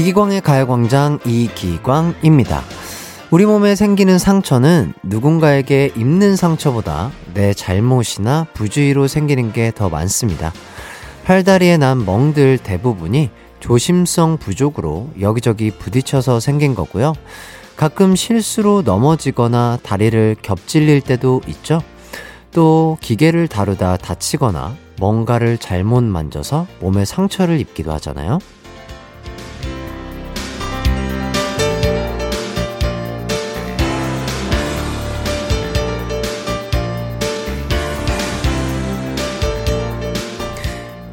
이기광의 가요광장 이기광입니다. 우리 몸에 생기는 상처는 누군가에게 입는 상처보다 내 잘못이나 부주의로 생기는 게 더 많습니다. 팔다리에 난 멍들 대부분이 조심성 부족으로 여기저기 부딪혀서 생긴 거고요. 가끔 실수로 넘어지거나 다리를 겹질릴 때도 있죠. 또 기계를 다루다 다치거나 뭔가를 잘못 만져서 몸에 상처를 입기도 하잖아요.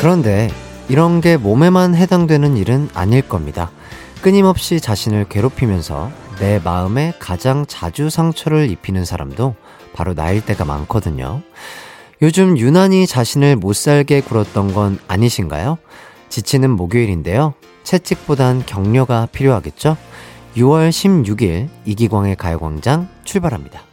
그런데 이런 게 몸에만 해당되는 일은 아닐 겁니다. 끊임없이 자신을 괴롭히면서 내 마음에 가장 자주 상처를 입히는 사람도 바로 나일 때가 많거든요. 요즘 유난히 자신을 못 살게 굴었던 건 아니신가요? 지치는 목요일인데요. 채찍보단 격려가 필요하겠죠? 6월 16일 이기광의 가요광장 출발합니다.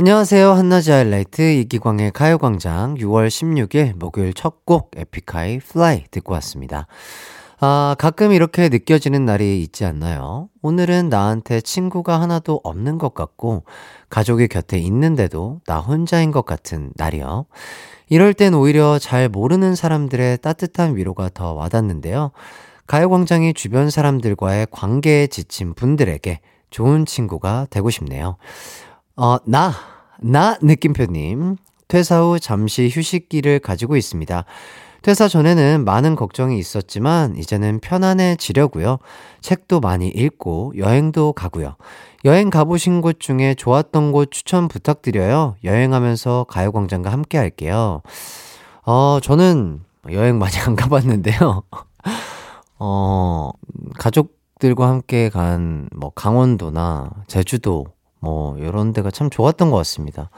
안녕하세요. 한낮의 하이라이트 이기광의 가요광장 6월 16일 목요일 첫 곡 에픽하이 Fly 듣고 왔습니다. 아, 가끔 이렇게 느껴지는 날이 있지 않나요? 오늘은 나한테 친구가 하나도 없는 것 같고, 가족이 곁에 있는데도 나 혼자인 것 같은 날이요. 이럴 땐 오히려 잘 모르는 사람들의 따뜻한 위로가 더 와닿는데요. 가요광장이 주변 사람들과의 관계에 지친 분들에게 좋은 친구가 되고 싶네요. 어, 나, 나 느낌표님. 퇴사 후 잠시 휴식기를 가지고 있습니다. 퇴사 전에는 많은 걱정이 있었지만 이제는 편안해지려고요. 책도 많이 읽고 여행도 가고요. 여행 가보신 곳 중에 좋았던 곳 추천 부탁드려요. 여행하면서 가요광장과 함께 할게요. 어, 저는 여행 많이 안 가봤는데요. 어, 가족들과 함께 간 뭐 강원도나 제주도 뭐 이런 데가 참 좋았던 것 같습니다.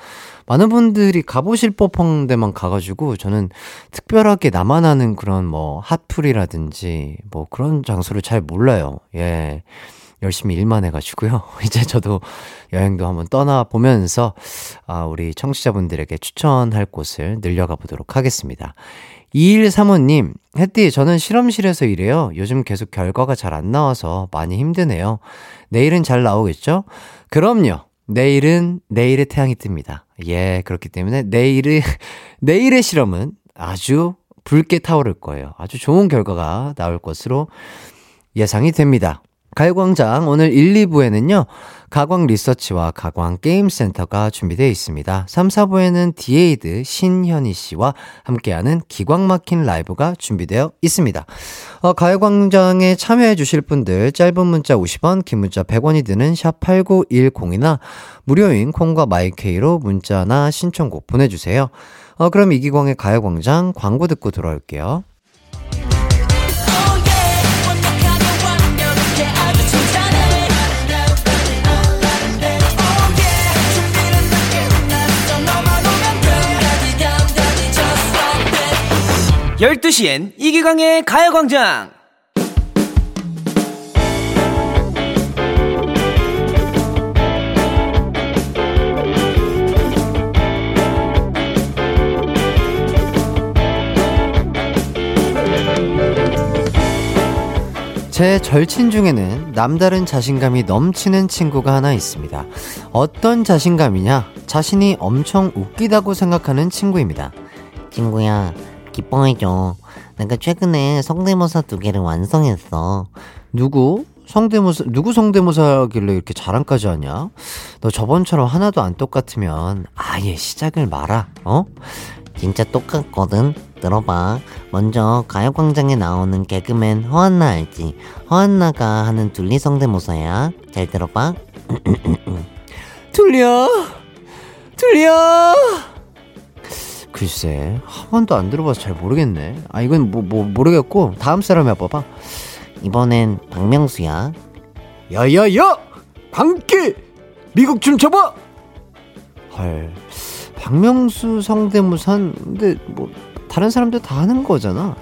많은 분들이 가보실 법한 데만 가가지고 저는 특별하게 아는 그런 뭐 핫플이라든지 뭐 그런 장소를 잘 몰라요. 예. 열심히 일만 해가지고요. 이제 저도 여행도 한번 떠나보면서, 아, 우리 청취자분들에게 추천할 곳을 늘려가 보도록 하겠습니다. 2135님, 햇띠, 저는 실험실에서 일해요. 요즘 계속 결과가 잘 안 나와서 많이 힘드네요. 내일은 잘 나오겠죠? 그럼요. 내일은 내일의 태양이 뜹니다. 예, 그렇기 때문에 내일의, 내일의 실험은 아주 붉게 타오를 거예요. 아주 좋은 결과가 나올 것으로 예상이 됩니다. 가요광장 오늘 1, 2부에는요, 가광 리서치와 가광 게임센터가 준비되어 있습니다. 3, 4부에는 디에이드 신현희 씨와 함께하는 기광 막힌 라이브가 준비되어 있습니다. 어, 가요광장에 참여해 주실 분들 짧은 문자 50원, 긴 문자 100원이 드는 샵 8910이나 무료인 콩과 마이케이로 문자나 신청곡 보내주세요. 어, 그럼 이기광의 가요광장 광고 듣고 돌아올게요. 12시엔 이기광의 가요광장! 제 절친 중에는 남다른 자신감이 넘치는 친구가 하나 있습니다. 어떤 자신감이냐? 자신이 엄청 웃기다고 생각하는 친구입니다. 친구야, 기뻐해줘. 내가 최근에 성대모사 두 개를 완성했어. 누구? 성대모사, 누구 성대모사길래 이렇게 자랑까지 하냐? 너 저번처럼 하나도 안 똑같으면 아예 시작을 마라, 어? 진짜 똑같거든. 들어봐. 먼저 가요광장에 나오는 개그맨 허한나 알지? 허한나가 하는 둘리 성대모사야. 잘 들어봐. 둘리야! 둘리야! 글쎄, 한 번도 안 들어봐서 잘 모르겠네. 아, 이건 뭐, 뭐, 모르겠고, 다음 사람이 해봐봐. 이번엔 박명수야. 야야야! 광기! 미국 춤춰봐! 헐. 박명수 성대모사는, 근데 뭐, 다른 사람들 다 하는 거잖아.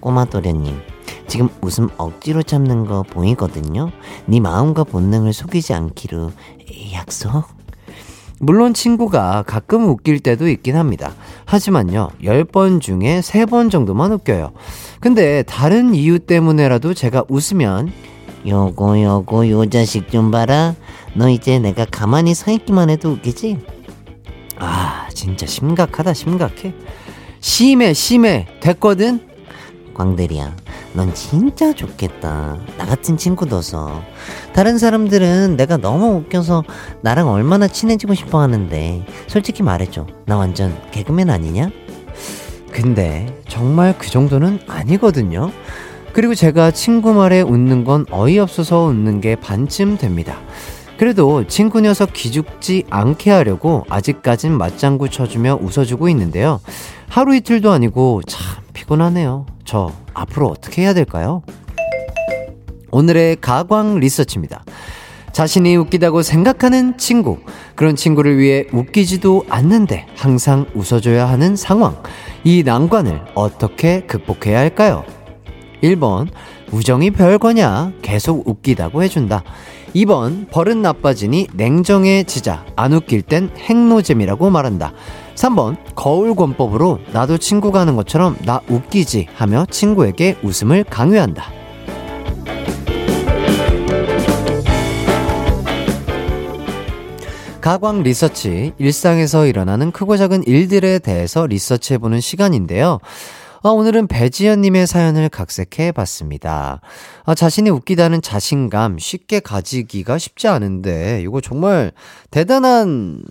꼬마 도련님. 지금 웃음 억지로 참는 거 보이거든요. 네 마음과 본능을 속이지 않기로 약속. 물론 친구가 가끔 웃길 때도 있긴 합니다. 하지만요, 10번 중에 3번 정도만 웃겨요. 근데 다른 이유 때문에라도 제가 웃으면 요거 요거 요 자식 좀 봐라 너 이제 내가 가만히 서 있기만 해도 웃기지? 아, 진짜 심각하다, 심각해. 심해, 심해. 됐거든? 광대리야 넌 진짜 좋겠다 나 같은 친구 둬서 다른 사람들은 내가 너무 웃겨서 나랑 얼마나 친해지고 싶어 하는데 솔직히 말해줘 나 완전 개그맨 아니냐? 근데 정말 그 정도는 아니거든요. 그리고 제가 친구 말에 웃는 건 어이없어서 웃는 게 반쯤 됩니다. 그래도 친구 녀석 기죽지 않게 하려고 아직까진 맞장구 쳐주며 웃어주고 있는데요. 하루 이틀도 아니고 참 피곤하네요. 저 앞으로 어떻게 해야 될까요? 오늘의 가광 리서치입니다. 자신이 웃기다고 생각하는 친구. 그런 친구를 위해 웃기지도 않는데 항상 웃어줘야 하는 상황. 이 난관을 어떻게 극복해야 할까요? 1번, 우정이 별거냐? 계속 웃기다고 해준다. 2번, 버릇 나빠지니 냉정해지자. 안 웃길 땐 행노잼이라고 말한다. 3번, 거울 권법으로 나도 친구가 하는 것처럼 나 웃기지 하며 친구에게 웃음을 강요한다. 가광 리서치, 일상에서 일어나는 크고 작은 일들에 대해서 리서치해보는 시간인데요. 아, 오늘은 배지연님의 사연을 각색해 봤습니다. 아, 자신이 웃기다는 자신감 쉽게 가지기가 쉽지 않은데, 이거 정말 대단한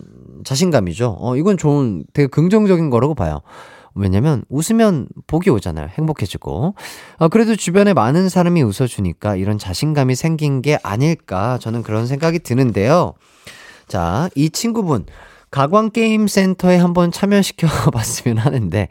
자신감이죠. 어, 이건 좋은, 되게 긍정적인 거라고 봐요. 왜냐면 웃으면 복이 오잖아요. 행복해지고. 아, 그래도 주변에 많은 사람이 웃어주니까 이런 자신감이 생긴 게 아닐까 저는 그런 생각이 드는데요. 자, 이 친구분 가광게임센터에 한번 참여시켜 봤으면 하는데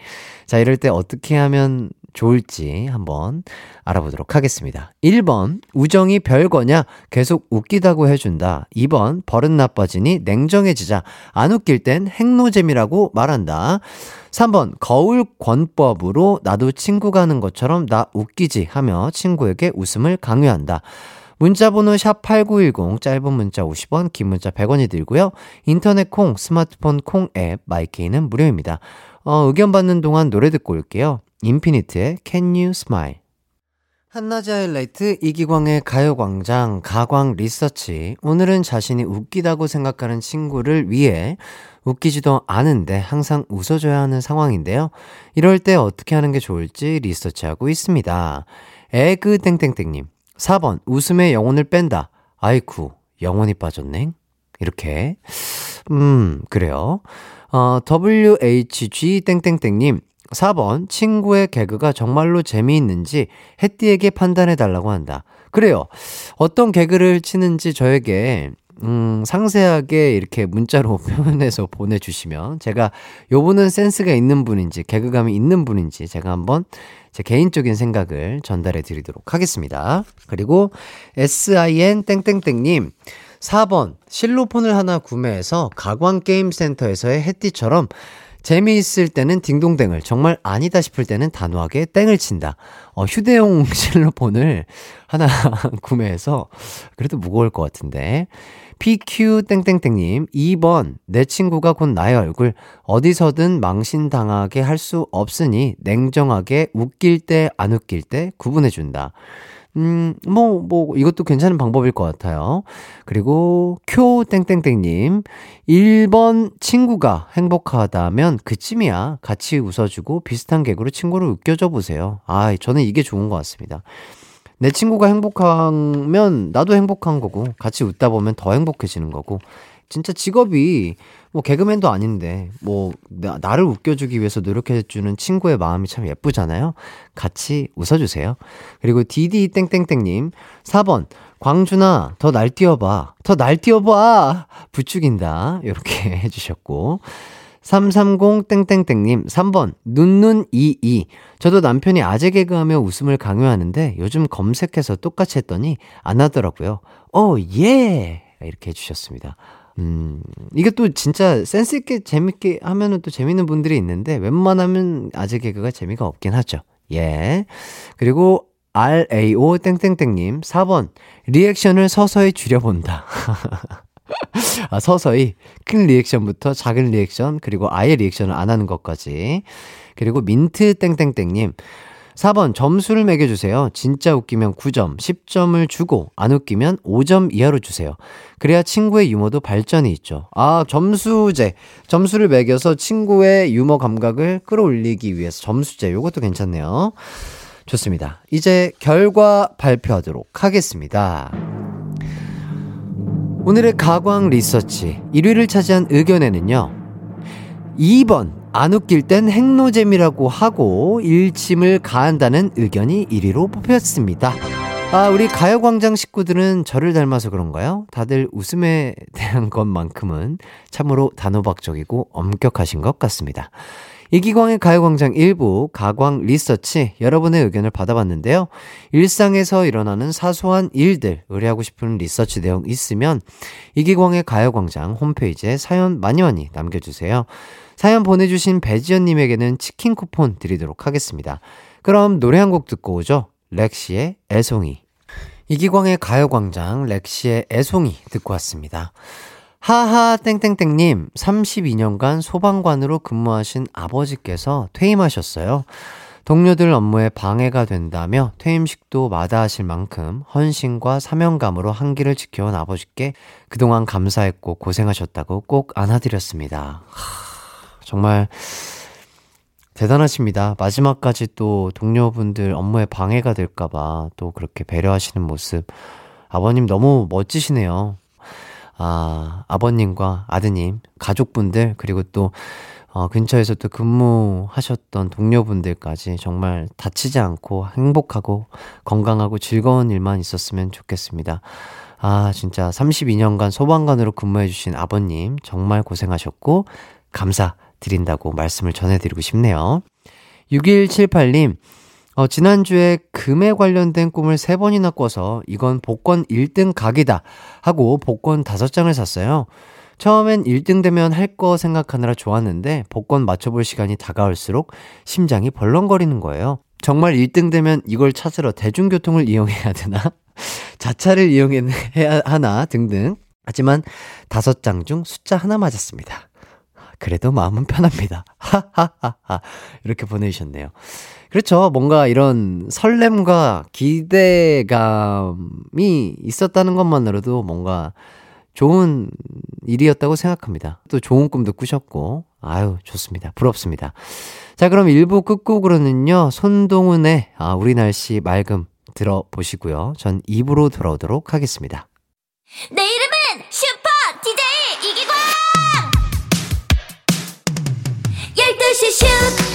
자, 이럴 때 어떻게 하면 좋을지 한번 알아보도록 하겠습니다. 1번, 우정이 별거냐? 계속 웃기다고 해준다. 2번, 버릇 나빠지니 냉정해지자. 안 웃길 땐 행노잼이라고 말한다. 3번, 거울 권법으로 나도 친구가 하는 것처럼 나 웃기지 하며 친구에게 웃음을 강요한다. 문자번호 샵8910 짧은 문자 50원 긴 문자 100원이 들고요. 인터넷 콩 스마트폰 콩 앱 마이케이는 무료입니다. 어, 의견 받는 동안 노래 듣고 올게요. 인피니트의 Can You Smile 한낮의 하이라이트 이기광의 가요광장 가광 리서치 오늘은 자신이 웃기다고 생각하는 친구를 위해 웃기지도 않은데 항상 웃어줘야 하는 상황인데요. 이럴 때 어떻게 하는 게 좋을지 리서치하고 있습니다. 에그 땡땡땡님 4번, 웃음의 영혼을 뺀다. 아이쿠, 영혼이 빠졌네? 이렇게. 음, 그래요. 어, WHG 땡땡땡님. 4번, 친구의 개그가 정말로 재미있는지 해띠에게 판단해 달라고 한다. 그래요. 어떤 개그를 치는지 저에게 음, 상세하게 이렇게 문자로 표현해서 보내주시면 제가 요분은 센스가 있는 분인지 개그감이 있는 분인지 제가 한번 제 개인적인 생각을 전달해 드리도록 하겠습니다. 그리고 SIN 땡땡땡님 4번 실로폰을 하나 구매해서 가광게임센터에서의 해띠처럼 재미있을 때는 딩동댕을, 정말 아니다 싶을 때는 단호하게 땡을 친다. 어, 휴대용 실로폰을 하나 구매해서, 그래도 무거울 것 같은데. PQ땡땡땡님, 2번, 내 친구가 곧 나의 얼굴, 어디서든 망신당하게 할 수 없으니 냉정하게 웃길 때, 안 웃길 때 구분해준다. 음, 뭐, 뭐, 이것도 괜찮은 방법일 것 같아요. 그리고, 쿄땡땡땡님, 1번 친구가 행복하다면 그쯤이야. 같이 웃어주고 비슷한 개그로 친구를 웃겨줘 보세요. 아, 저는 이게 좋은 것 같습니다. 내 친구가 행복하면 나도 행복한 거고 같이 웃다 보면 더 행복해지는 거고 진짜 직업이 뭐 개그맨도 아닌데 뭐 나, 나를 웃겨주기 위해서 노력해주는 친구의 마음이 참 예쁘잖아요. 같이 웃어주세요. 그리고 디디 땡땡땡님 4번 광준아 더 날 뛰어봐 더 날 뛰어봐 부축인다 이렇게 해주셨고 330땡땡땡님 3번 눈눈이이 저도 남편이 아재 개그하며 웃음을 강요하는데 요즘 검색해서 똑같이 했더니 안 하더라고요. 어, 예! 이렇게 해주셨습니다. 음, 이게 또 진짜 센스있게 재밌게 하면은 또 재밌는 분들이 있는데 웬만하면 아재 개그가 재미가 없긴 하죠. 예. 그리고 RAO 땡땡땡님 4번 리액션을 서서히 줄여본다. 아, 서서히 큰 리액션부터 작은 리액션, 그리고 아예 리액션을 안 하는 것까지. 그리고 민트 땡땡땡님. 4번 점수를 매겨주세요. 진짜 웃기면 9점, 10점을 주고 안 웃기면 5점 이하로 주세요. 그래야 친구의 유머도 발전이 있죠. 아 점수제 점수를 매겨서 친구의 유머 감각을 끌어올리기 위해서 점수제 요것도 괜찮네요. 좋습니다. 이제 결과 발표하도록 하겠습니다. 오늘의 가광 리서치 1위를 차지한 의견에는요. 2번 안 웃길 땐 행노잼이라고 하고 일침을 가한다는 의견이 1위로 뽑혔습니다. 아, 우리 가요광장 식구들은 저를 닮아서 그런가요? 다들 웃음에 대한 것만큼은 참으로 단호박적이고 엄격하신 것 같습니다. 이기광의 가요광장 일부 가광 리서치 여러분의 의견을 받아봤는데요. 일상에서 일어나는 사소한 일들 의뢰하고 싶은 리서치 내용 있으면 이기광의 가요광장 홈페이지에 사연 많이 많이 남겨주세요. 사연 보내주신 배지연님에게는 치킨 쿠폰 드리도록 하겠습니다. 그럼 노래 한 곡 듣고 오죠. 렉시의 애송이. 이기광의 가요광장 렉시의 애송이 듣고 왔습니다. 하하 땡땡땡님 32년간 소방관으로 근무하신 아버지께서 퇴임하셨어요. 동료들 업무에 방해가 된다며 퇴임식도 마다하실 만큼 헌신과 사명감으로 한기를 지켜온 아버지께 그동안 감사했고 고생하셨다고 꼭 안아드렸습니다. 하... 정말 대단하십니다. 마지막까지 또 동료분들 업무에 방해가 될까봐 또 그렇게 배려하시는 모습. 아버님 너무 멋지시네요. 아, 아버님과 아드님, 가족분들, 그리고 또, 어, 근처에서 또 근무하셨던 동료분들까지 정말 다치지 않고 행복하고 건강하고 즐거운 일만 있었으면 좋겠습니다. 아, 진짜 32년간 소방관으로 근무해주신 아버님, 정말 고생하셨고, 감사 드린다고 말씀을 전해드리고 싶네요. 6178님, 어, 지난주에 금에 관련된 꿈을 3번이나 꿔서 이건 복권 1등 각이다 하고 복권 5장을 샀어요. 처음엔 1등 되면 할 거 생각하느라 좋았는데 복권 맞춰볼 시간이 다가올수록 심장이 벌렁거리는 거예요. 정말 1등 되면 이걸 찾으러 대중교통을 이용해야 되나? 자차를 이용해야 하나 등등. 하지만 5장 중 숫자 하나 맞았습니다. 그래도 마음은 편합니다. 하하하하. 이렇게 보내주셨네요. 그렇죠. 뭔가 이런 설렘과 기대감이 있었다는 것만으로도 뭔가 좋은 일이었다고 생각합니다. 또 좋은 꿈도 꾸셨고, 아유, 좋습니다. 부럽습니다. 자, 그럼 1부 끝곡으로는요, 손동훈의 아, 우리 날씨 맑음 들어보시고요. 전 2부로 돌아오도록 하겠습니다. 내 이름은 슈퍼 DJ 이기광! 12시 슈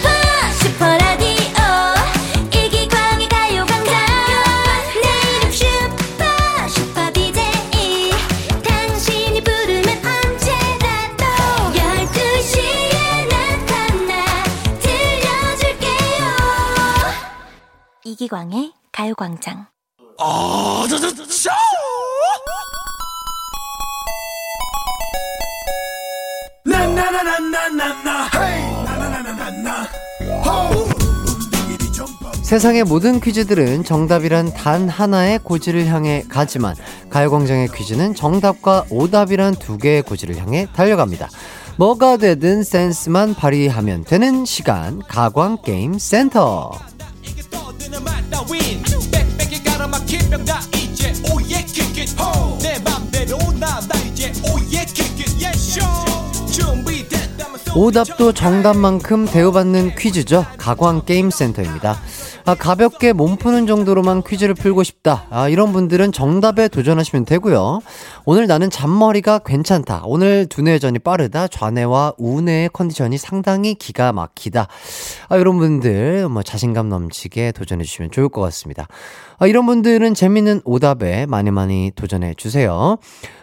이기광의 가요광장 세상의 모든 퀴즈들은 정답이란 단 하나의 고지를 향해 가지만 가요광장의 퀴즈는 정답과 오답이란 두 개의 고지를 향해 달려갑니다. 뭐가 되든 센스만 발휘하면 되는 시간 가광 게임 센터. 오답도 정답만큼 대우받는 퀴즈죠. 가광 게임 센터입니다. 아, 가볍게 몸 푸는 정도로만 퀴즈를 풀고 싶다. 아, 이런 분들은 정답에 도전하시면 되고요. 오늘 나는 잔머리가 괜찮다. 오늘 두뇌전이 빠르다. 좌뇌와 우뇌의 컨디션이 상당히 기가 막히다. 아, 이런 분들 뭐 자신감 넘치게 도전해 주시면 좋을 것 같습니다. 아, 이런 분들은 재밌는 오답에 많이 많이 도전해 주세요.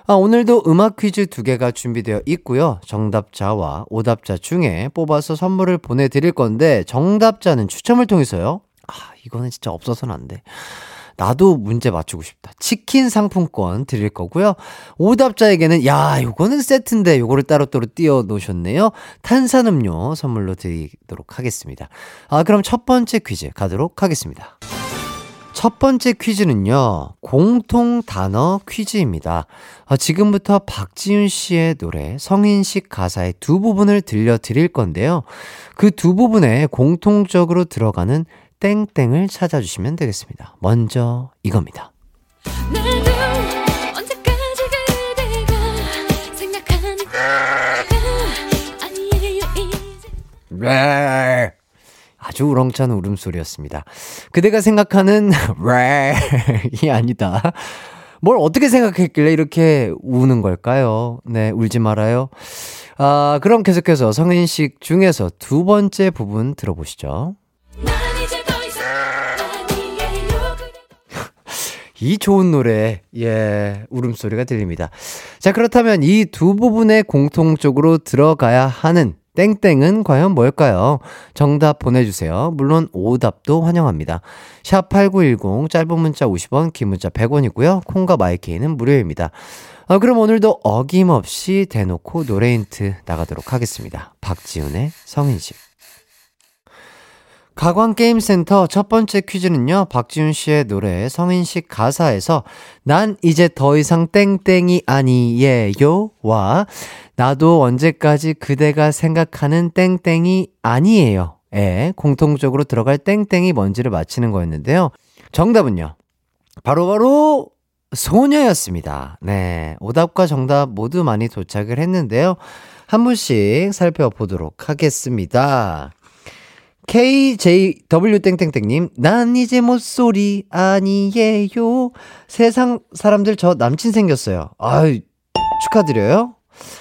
아, 오늘도 음악 퀴즈 두 개가 준비되어 있고요. 정답자와 오답자 중에 뽑아서 선물을 보내드릴 건데 정답자는 추첨을 통해서요. 아, 이거는 진짜 없어서는 안 돼. 나도 문제 맞추고 싶다. 치킨 상품권 드릴 거고요. 오답자에게는 야, 요거는 세트인데 요거를 따로따로 띄워 놓으셨네요. 탄산음료 선물로 드리도록 하겠습니다. 아, 그럼 첫 번째 퀴즈 가도록 하겠습니다. 첫 번째 퀴즈는요, 공통 단어 퀴즈입니다. 어, 지금부터 박지윤 씨의 노래 성인식 가사의 두 부분을 들려드릴 건데요. 그 두 부분에 공통적으로 들어가는 땡땡을 찾아주시면 되겠습니다. 먼저 이겁니다. 네. 아주 우렁찬 울음소리였습니다. 그대가 생각하는 이 아니다. 뭘 어떻게 생각했길래 이렇게 우는 걸까요? 네, 울지 말아요. 아, 그럼 계속해서 성인식 중에서 두 번째 부분 들어보시죠. 이 좋은 노래, 예, 울음소리가 들립니다. 자, 그렇다면 이 두 부분에 공통적으로 들어가야 하는 땡땡은 과연 뭘까요? 정답 보내주세요. 물론 오답도 환영합니다. 샵 8910 짧은 문자 50원 긴 문자 100원이고요. 콩과 마이케이는 무료입니다. 아, 그럼 오늘도 어김없이 대놓고 노래 힌트 나가도록 하겠습니다. 박지훈의 성인식 가광게임센터 첫 번째 퀴즈는요, 박지훈 씨의 노래 성인식 가사에서 난 이제 더 이상 땡땡이 아니에요 와 나도 언제까지 그대가 생각하는 땡땡이 아니에요 에 공통적으로 들어갈 땡땡이 뭔지를 맞히는 거였는데요. 정답은요, 바로바로 바로 소녀였습니다. 네. 오답과 정답 모두 많이 도착을 했는데요. 한 분씩 살펴보도록 하겠습니다. KJW땡땡땡님, 난 이제 못소리 아니에요. 세상 사람들 저 남친 생겼어요. 아유, 축하드려요.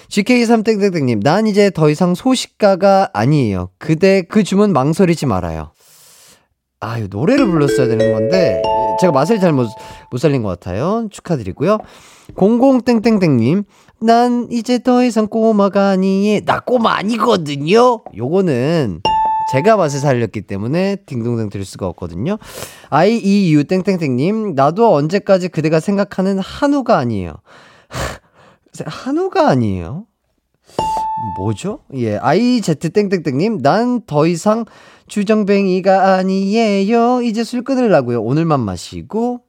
GK3땡땡땡님, 난 이제 더 이상 소식가가 아니에요. 그대 그 주문 망설이지 말아요. 아유, 노래를 불렀어야 되는 건데, 제가 맛을 잘못, 못 살린 것 같아요. 축하드리고요. 00땡땡땡님, 난 이제 더 이상 꼬마가 아니에, 나 꼬마 아니거든요? 요거는, 제가 맛을 살렸기 때문에 딩동댕 드릴 수가 없거든요. IEU 땡땡땡님, 나도 언제까지 그대가 생각하는 한우가 아니에요. 한우가 아니에요? 뭐죠? 예, IZ 땡땡땡님, 난 더 이상 주정뱅이가 아니에요. 이제 술 끊으려고요. 오늘만 마시고.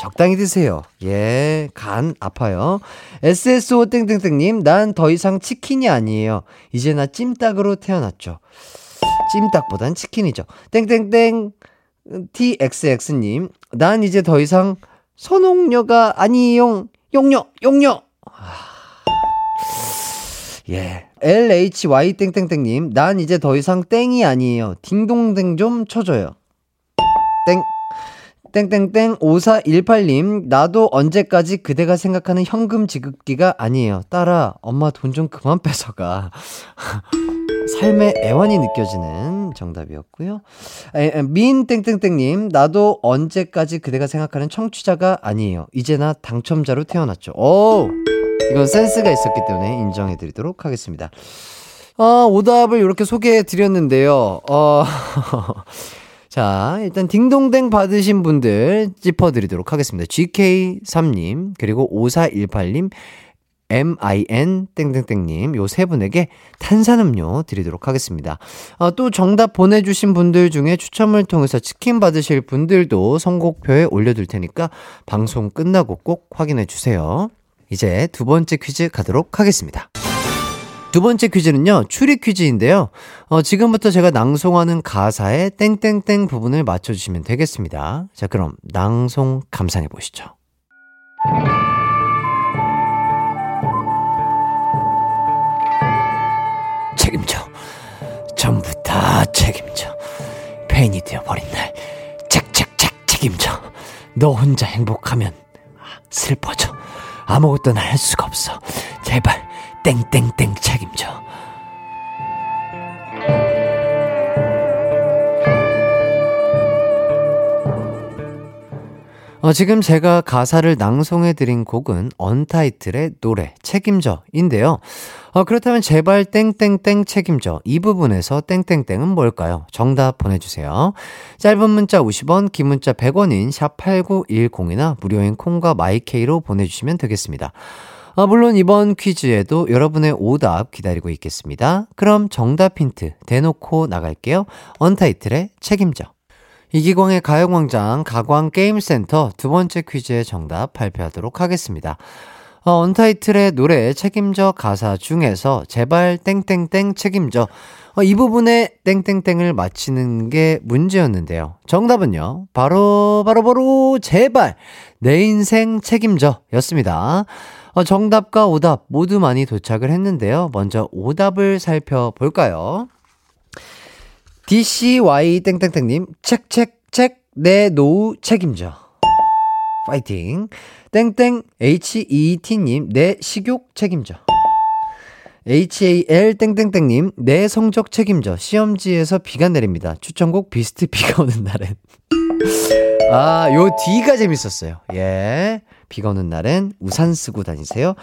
적당히 드세요. 예, 간 아파요. SSO 땡땡땡님, 난 더 이상 치킨이 아니에요. 이제 나 찜닭으로 태어났죠. 찜닭보단 치킨이죠. 땡땡땡 TXX님, 난 이제 더 이상 선홍녀가 아니용, 용녀, 용녀. 예. LHY 땡땡땡님, 난 이제 더 이상 땡이 아니에요. 딩동댕 좀 쳐줘요. 땡. 땡땡땡 5418님, 나도 언제까지 그대가 생각하는 현금 지급기가 아니에요. 딸아, 엄마 돈 좀 그만 뺏어가. 삶의 애환이 느껴지는 정답이었고요. 민 땡땡땡님, 나도 언제까지 그대가 생각하는 청취자가 아니에요. 이제 나 당첨자로 태어났죠. 오! 이건 센스가 있었기 때문에 인정해드리도록 하겠습니다. 어, 오답을 이렇게 소개해드렸는데요. 어, 자, 일단 딩동댕 받으신 분들 짚어드리도록 하겠습니다. GK3님, 그리고 5418님, MIN 땡땡땡님 요 세 분에게 탄산음료 드리도록 하겠습니다. 아, 또 정답 보내주신 분들 중에 추첨을 통해서 치킨 받으실 분들도 선곡표에 올려둘 테니까 방송 끝나고 꼭 확인해 주세요. 이제 두 번째 퀴즈 가도록 하겠습니다. 두 번째 퀴즈는요, 추리 퀴즈인데요. 어, 지금부터 제가 낭송하는 가사의 땡땡땡 부분을 맞춰주시면 되겠습니다. 자, 그럼 낭송 감상해 보시죠. 다 책임져. 팬이 되어버린 날, 책책책 책임져. 너 혼자 행복하면 슬퍼져. 아무것도 날할 수가 없어. 제발 땡땡땡 책임져. 어, 지금 제가 가사를 낭송해드린 곡은 언타이틀의 노래, 책임져인데요. 어, 그렇다면 제발 땡땡땡 책임져. 이 부분에서 땡땡땡은 뭘까요? 정답 보내주세요. 짧은 문자 50원, 긴 문자 100원인 샵 8910이나 무료인 콩과 마이케이로 보내주시면 되겠습니다. 아, 물론 이번 퀴즈에도 여러분의 오답 기다리고 있겠습니다. 그럼 정답 힌트 대놓고 나갈게요. 언타이틀의 책임져. 이기광의 가요광장 가광게임센터 두 번째 퀴즈의 정답 발표하도록 하겠습니다. 어, 언타이틀의 노래 책임져 가사 중에서 제발 땡땡땡 책임져 어, 이 부분에 땡땡땡을 맞히는 게 문제였는데요. 정답은요. 바로 바로 바로 제발 내 인생 책임져 였습니다. 어, 정답과 오답 모두 많이 도착을 했는데요. 먼저 오답을 살펴볼까요? DCY 땡땡땡님 책책책 내 노후 책임져. 파이팅. 땡땡 HET님 내 식욕 책임져. HAL 땡땡땡님 내 성적 책임져. 시험지에서 비가 내립니다. 추천곡 비스트 비가 오는 날엔. 아, 요 D가 재밌었어요. 예. 비가 오는 날엔 우산 쓰고 다니세요.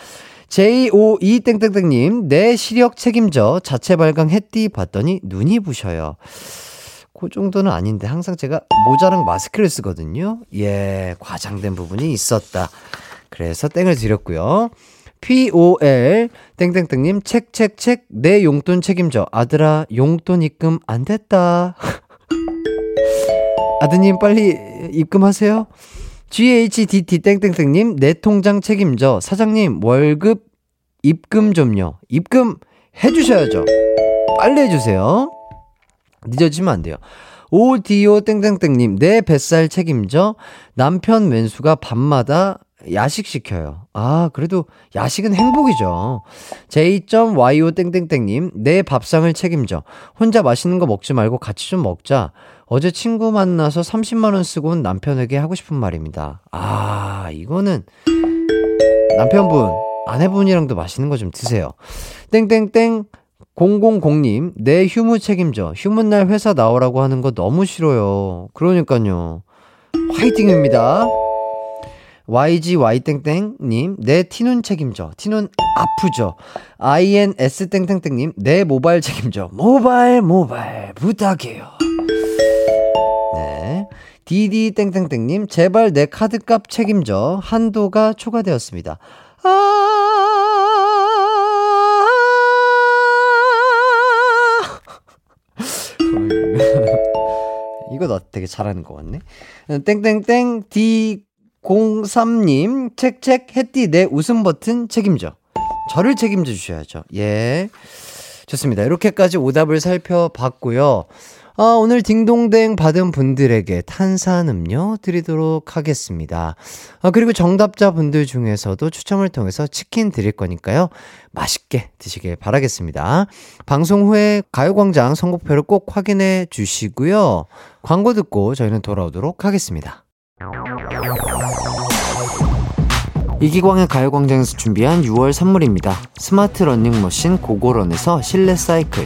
J-O-E 땡땡땡님, 내 시력 책임져. 자체 발광 해띠 봤더니 눈이 부셔요. 그 정도는 아닌데 항상 제가 모자랑 마스크를 쓰거든요. 예, 과장된 부분이 있었다. 그래서 땡을 드렸고요. POL 땡땡땡님 책책책 내 용돈 책임져 아들아 용돈 입금 안 됐다 아드님 빨리 입금하세요 GHDT 땡땡땡님 내 통장 책임져 사장님 월급 입금 좀요 입금 해주셔야죠 빨리 해주세요 늦어지면 안 돼요 오디오 땡땡땡님 내 뱃살 책임져 남편 왼수가 밤마다 야식 시켜요. 아, 그래도 야식은 행복이죠. J.YO 땡땡땡님, 내 밥상을 책임져. 혼자 맛있는 거 먹지 말고 같이 좀 먹자. 어제 친구 만나서 30만원 쓰고 온 남편에게 하고 싶은 말입니다. 아, 이거는 남편분, 아내분이랑도 맛있는 거 좀 드세요. 땡땡땡 000님, 내 휴무 책임져. 휴무날 회사 나오라고 하는 거 너무 싫어요. 그러니까요. 화이팅입니다. YGY땡땡님, 내 티눈 책임져. 티눈 아프죠. INS땡땡땡님, 내 모바일 책임져. 모바일, 모바일, 부탁해요. 네. DD땡땡땡님, 제발 내 카드값 책임져. 한도가 초과되었습니다. 아, 이거 나 되게 잘하는 것 같네. 땡땡땡 D 03님, 책책, 햇띠 내 웃음 버튼 책임져. 저를 책임져 주셔야죠. 예. 좋습니다. 이렇게까지 오답을 살펴봤고요. 아, 오늘 딩동댕 받은 분들에게 탄산음료 드리도록 하겠습니다. 아, 그리고 정답자 분들 중에서도 추첨을 통해서 치킨 드릴 거니까요. 맛있게 드시길 바라겠습니다. 방송 후에 가요광장 선곡표를 꼭 확인해 주시고요. 광고 듣고 저희는 돌아오도록 하겠습니다. 이기광의 가요광장에서 준비한 6월 선물입니다. 스마트 러닝머신 고고런에서 실내 사이클,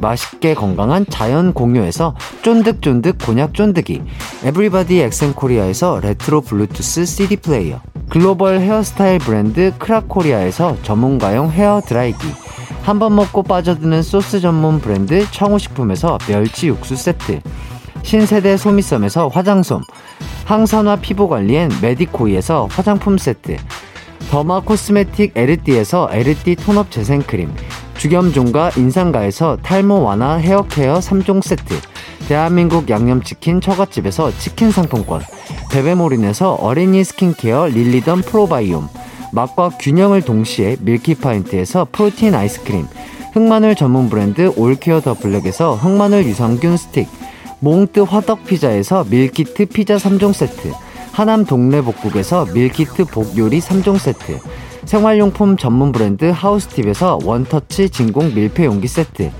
맛있게 건강한 자연 공유에서 쫀득쫀득 곤약 쫀득이 에브리바디 엑센코리아에서 레트로 블루투스 CD 플레이어 글로벌 헤어스타일 브랜드 크라코리아에서 전문가용 헤어 드라이기 한 번 먹고 빠져드는 소스 전문 브랜드 청우식품에서 멸치 육수 세트 신세대 소미섬에서 화장솜 항산화 피부관리엔 메디코이에서 화장품 세트 더마 코스메틱 에르띠에서 에르띠 톤업 재생크림, 주겸종과 인상가에서 탈모 완화 헤어케어 3종 세트, 대한민국 양념치킨 처갓집에서 치킨 상품권, 베베모린에서 어린이 스킨케어 릴리던 프로바이옴, 맛과 균형을 동시에 밀키파인트에서 프로틴 아이스크림, 흑마늘 전문 브랜드 올케어 더 블랙에서 흑마늘 유산균 스틱, 몽뜨 화덕 피자에서 밀키트 피자 3종 세트, 하남 동래복국에서 밀키트 복요리 3종 세트, 생활용품 전문 브랜드 하우스팁에서 원터치 진공 밀폐 용기 세트,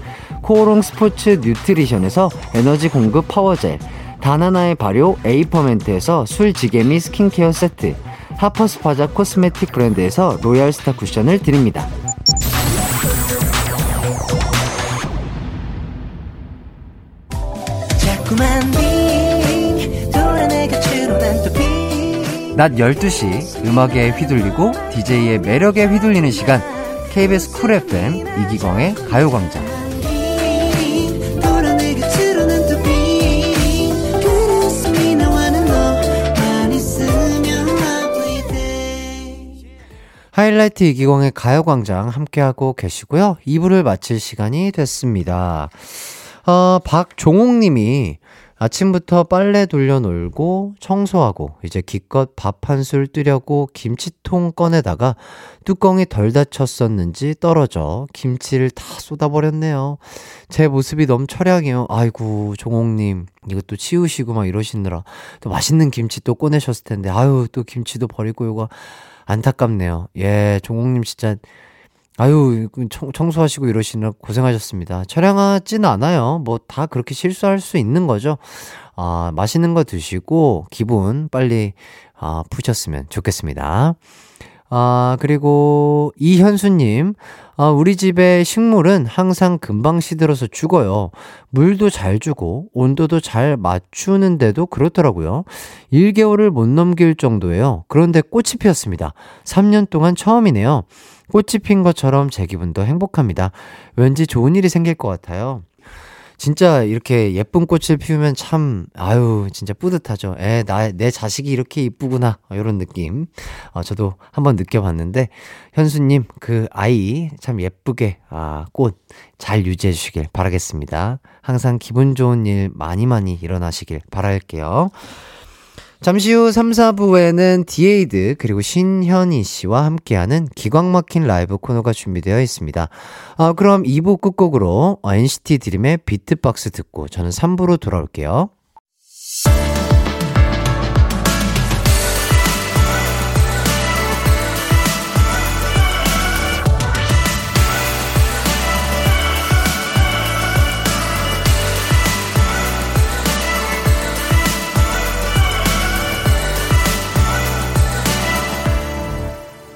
코오롱 스포츠 뉴트리션에서 에너지 공급 power gel, 다나나의 발효 에이퍼멘트에서 술지게미 스킨케어 세트, 하퍼스파자 코스메틱 브랜드에서 로얄스타 쿠션을 드립니다. 자꾸만 낮 12시 음악에 휘둘리고 DJ의 매력에 휘둘리는 시간 KBS 쿨 FM 이기광의 가요광장 하이라이트 이기광의 가요광장 함께하고 계시고요. 2부를 마칠 시간이 됐습니다. 어, 박종옥 님이 아침부터 빨래 돌려 놀고 청소하고 이제 기껏 밥 한 술 뜨려고 김치통 꺼내다가 뚜껑이 덜 닫혔었는지 떨어져 김치를 다 쏟아버렸네요. 제 모습이 너무 처량해요. 아이고 종옥님 이것도 치우시고 막 이러시느라 또 맛있는 김치 또 꺼내셨을 텐데 아유 또 김치도 버리고 이거 안타깝네요. 예, 종옥님 진짜, 아유, 청, 청소하시고 이러시느라 고생하셨습니다. 촬영하지는 않아요. 뭐 다 그렇게 실수할 수 있는 거죠. 아, 맛있는 거 드시고 기분 빨리 아, 푸셨으면 좋겠습니다. 아, 그리고 이현수님, 아, 우리 집의 식물은 항상 금방 시들어서 죽어요. 물도 잘 주고, 온도도 잘 맞추는데도 그렇더라고요. 1개월을 못 넘길 정도예요. 그런데 꽃이 피었습니다. 3년 동안 처음이네요. 꽃이 핀 것처럼 제 기분도 행복합니다. 왠지 좋은 일이 생길 것 같아요. 진짜 이렇게 예쁜 꽃을 피우면 참, 아유, 진짜 뿌듯하죠. 에, 나, 내 자식이 이렇게 이쁘구나. 이런 느낌. 어, 저도 한번 느껴봤는데, 현수님, 그 아이 참 예쁘게, 아, 꽃 잘 유지해 주시길 바라겠습니다. 항상 기분 좋은 일 많이 많이 일어나시길 바랄게요. 잠시 후 3, 4부에는 디에이드 그리고 신현희 씨와 함께하는 기광 막힌 라이브 코너가 준비되어 있습니다. 아, 그럼 2부 끝곡으로 NCT 드림의 비트박스 듣고 저는 3부로 돌아올게요.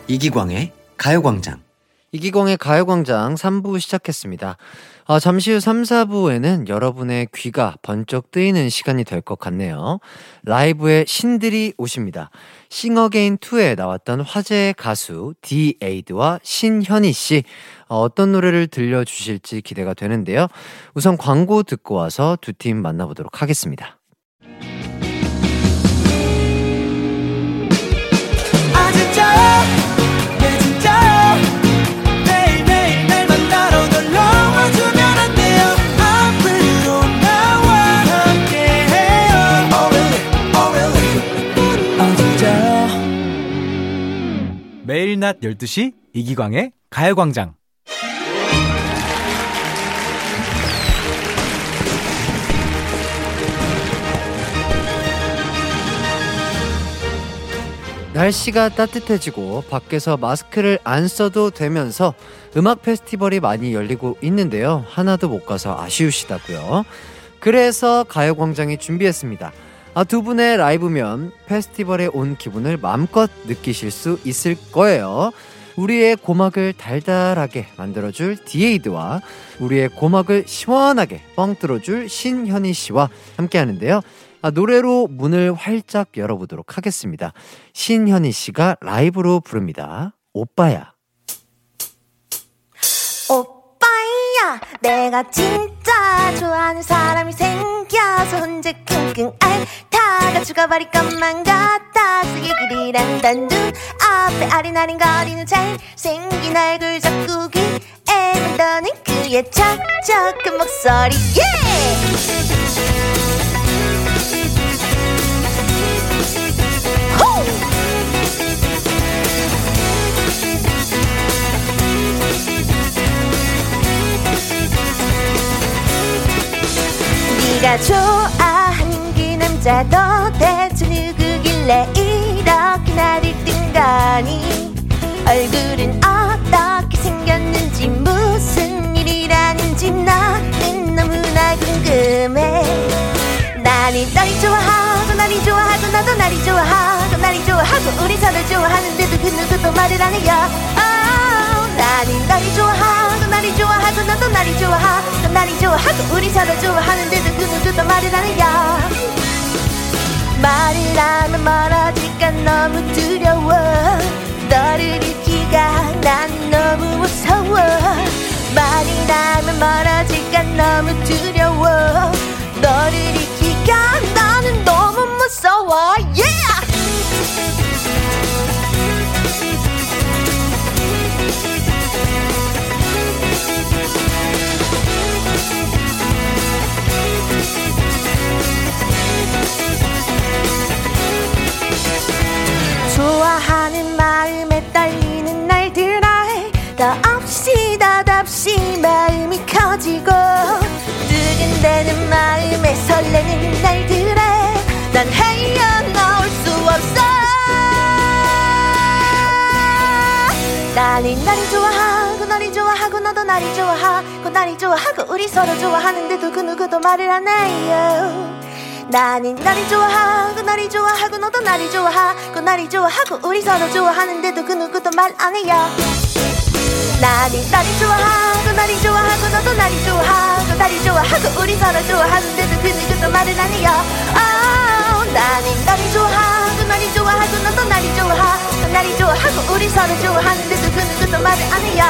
이기광의 가요광장. 이기광의 가요광장 3부 시작했습니다. 아, 잠시 후 3, 4부에는 여러분의 귀가 번쩍 뜨이는 시간이 될 것 같네요. 라이브의 신들이 오십니다. 싱어게인2에 나왔던 화제의 가수 디에이드와 신현희 씨. 어, 어떤 노래를 들려주실지 기대가 되는데요. 우선 광고 듣고 와서 두 팀 만나보도록 하겠습니다. 매일 낮 12시 이기광의 가요광장. 날씨가 따뜻해지고 밖에서 마스크를 안 써도 되면서 음악 페스티벌이 많이 열리고 있는데요. 하나도 못 가서 아쉬우시다고요. 그래서 가요광장이 준비했습니다. 아, 두 분의 라이브면 페스티벌에 온 기분을 마음껏 느끼실 수 있을 거예요. 우리의 고막을 달달하게 만들어줄 디에이드와 우리의 고막을 시원하게 뻥 뚫어줄 신현희 씨와 함께 하는데요. 아, 노래로 문을 활짝 열어보도록 하겠습니다. 신현희 씨가 라이브로 부릅니다. 오빠야. 내가 진짜 좋아하는 사람이 생겨서 혼자 끙끙 앓다가 죽어버릴 것만 같아 쓰기 길이란단 눈 앞에 아린아린거리는 잘생긴 얼굴 자꾸 귀에 묻어는 그의 촉촉한 목소리 yeah! 네가 좋아하는 그 남자 도 대체 누구길래 이렇게 나를 뜬거니? 얼굴은 어떻게 생겼는지 무슨 일이라는지 나는 너무나 궁금해. 나는 너를 좋아하고 나를 좋아하고 나도 나를 좋아하고 나를 좋아하고 우리 서로 좋아하는데도 그 누구도 말을 안 해요. Oh, 나는 너를 좋아하고 나를 좋아하고 너도 나를 좋아하고 나를 좋아하고 우리 서로 좋아하는데도 그 누구도 말을 안 해요. 말을 하면 멀어질까 너무 두려워. 너를 잃기가 난 너무 무서워. 말을 하면 멀어질까 너무 두려워. 너를 잃기가 나는 너무 무서워. Yeah! 더없이 더없이 마음이 커지고 두근대는 마음에 설레는 날들에 난 헤어나올 수 없어. 나는 나를 좋아하고 너를 좋아하고 너도 나를 좋아하고 나를 좋아하고 우리 서로 좋아하는데도 그 누구도 말을 안 해요. 나는 나를 좋아하고 너를 좋아하고 너도 나를 좋아하고 나를 좋아하고 우리 서로 좋아하는데도 그 누구도 말 안 해요 나는 나를 좋아하고 너를 좋아하고 너도 나를 좋아하고 나를 좋아하고 우리 서로 좋아하는데도 그 누구도 말을 안 해요 oh, 나는 나를 좋아하고 너를 좋아하고 너도 나를 좋아하고 나를 좋아하고 우리 서로 좋아하는데도 그 누구도 말을 안 해요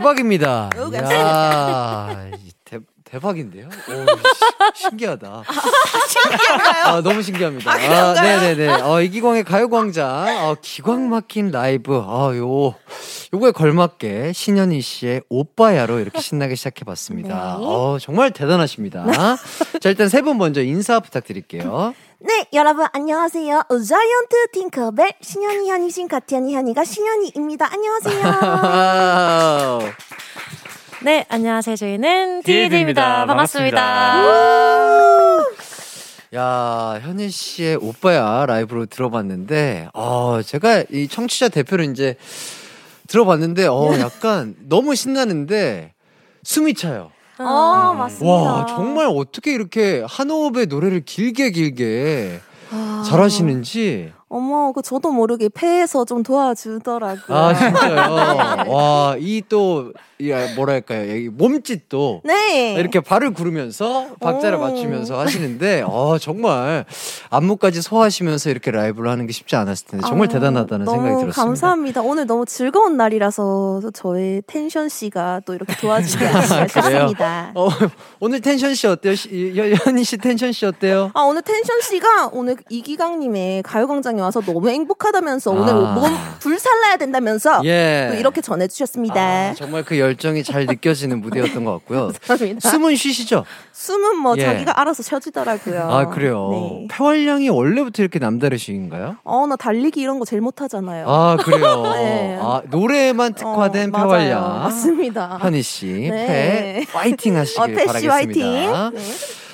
대박입니다. 이 대, 대박인데요? 오, 시- 신기하다. 아, 너무 신기합니다. 아, 네네네. 어, 이기광의 가요광장, 어, 기광 막힌 라이브, 어, 요, 요거에 걸맞게 신현희 씨의 오빠야로 이렇게 신나게 시작해봤습니다. 어, 정말 대단하십니다. 자, 일단 세 분 먼저 인사 부탁드릴게요. 네, 여러분 안녕하세요. 자이언트 팅커벨 신현이 현이신 가티언이 현이가 신현이입니다. 안녕하세요. 네, 안녕하세요. 저희는 디에드입니다. 디에드입니다. 반갑습니다. 야, 현희 씨의 오빠야 라이브로 들어봤는데, 어, 제가 이 청취자 대표를 이제 들어봤는데, 어, 약간 너무 신나는데 숨이 차요. 어, 맞습니다. 와, 정말 어떻게 이렇게 한 호흡의 노래를 길게 길게 아. 잘하시는지. 어머, 그 저도 모르게 폐에서 좀 도와주더라고요. 아, 진짜요? 와, 이 또, 이 뭐랄까요. 이 몸짓도 네. 이렇게 발을 구르면서 박자를 오. 맞추면서 하시는데 어 정말 안무까지 소화하시면서 이렇게 라이브를 하는 게 쉽지 않았을 텐데 정말 아, 대단하다는 생각이 들었습니다. 감사합니다. 오늘 너무 즐거운 날이라서 저의 텐션 씨가 또 이렇게 않을까 그래요? 싶습니다. 어, 오늘 텐션 씨 어때요? 시, 현- 현희 씨 텐션 씨 어때요? 아 오늘 텐션 씨가 오늘 이기광님의 가요광장 에 와서 너무 행복하다면서 오늘 아. 몸 불살라야 된다면서 예. 또 이렇게 전해 주셨습니다. 아, 정말 그 열정이 잘 느껴지는 무대였던 것 같고요. 감사합니다. 숨은 쉬시죠? 숨은 뭐 예. 자기가 알아서 쉬어지더라고요. 아 그래요. 네. 폐활량이 원래부터 이렇게 남다르신가요? 어, 나 달리기 이런 거 제일 못하잖아요. 아 그래요. 네. 아 노래에만 특화된 어. 폐활량. 맞습니다. 현희 씨, 네. 폐 파이팅 하시길 어, 바라겠습니다. 화이팅. 네.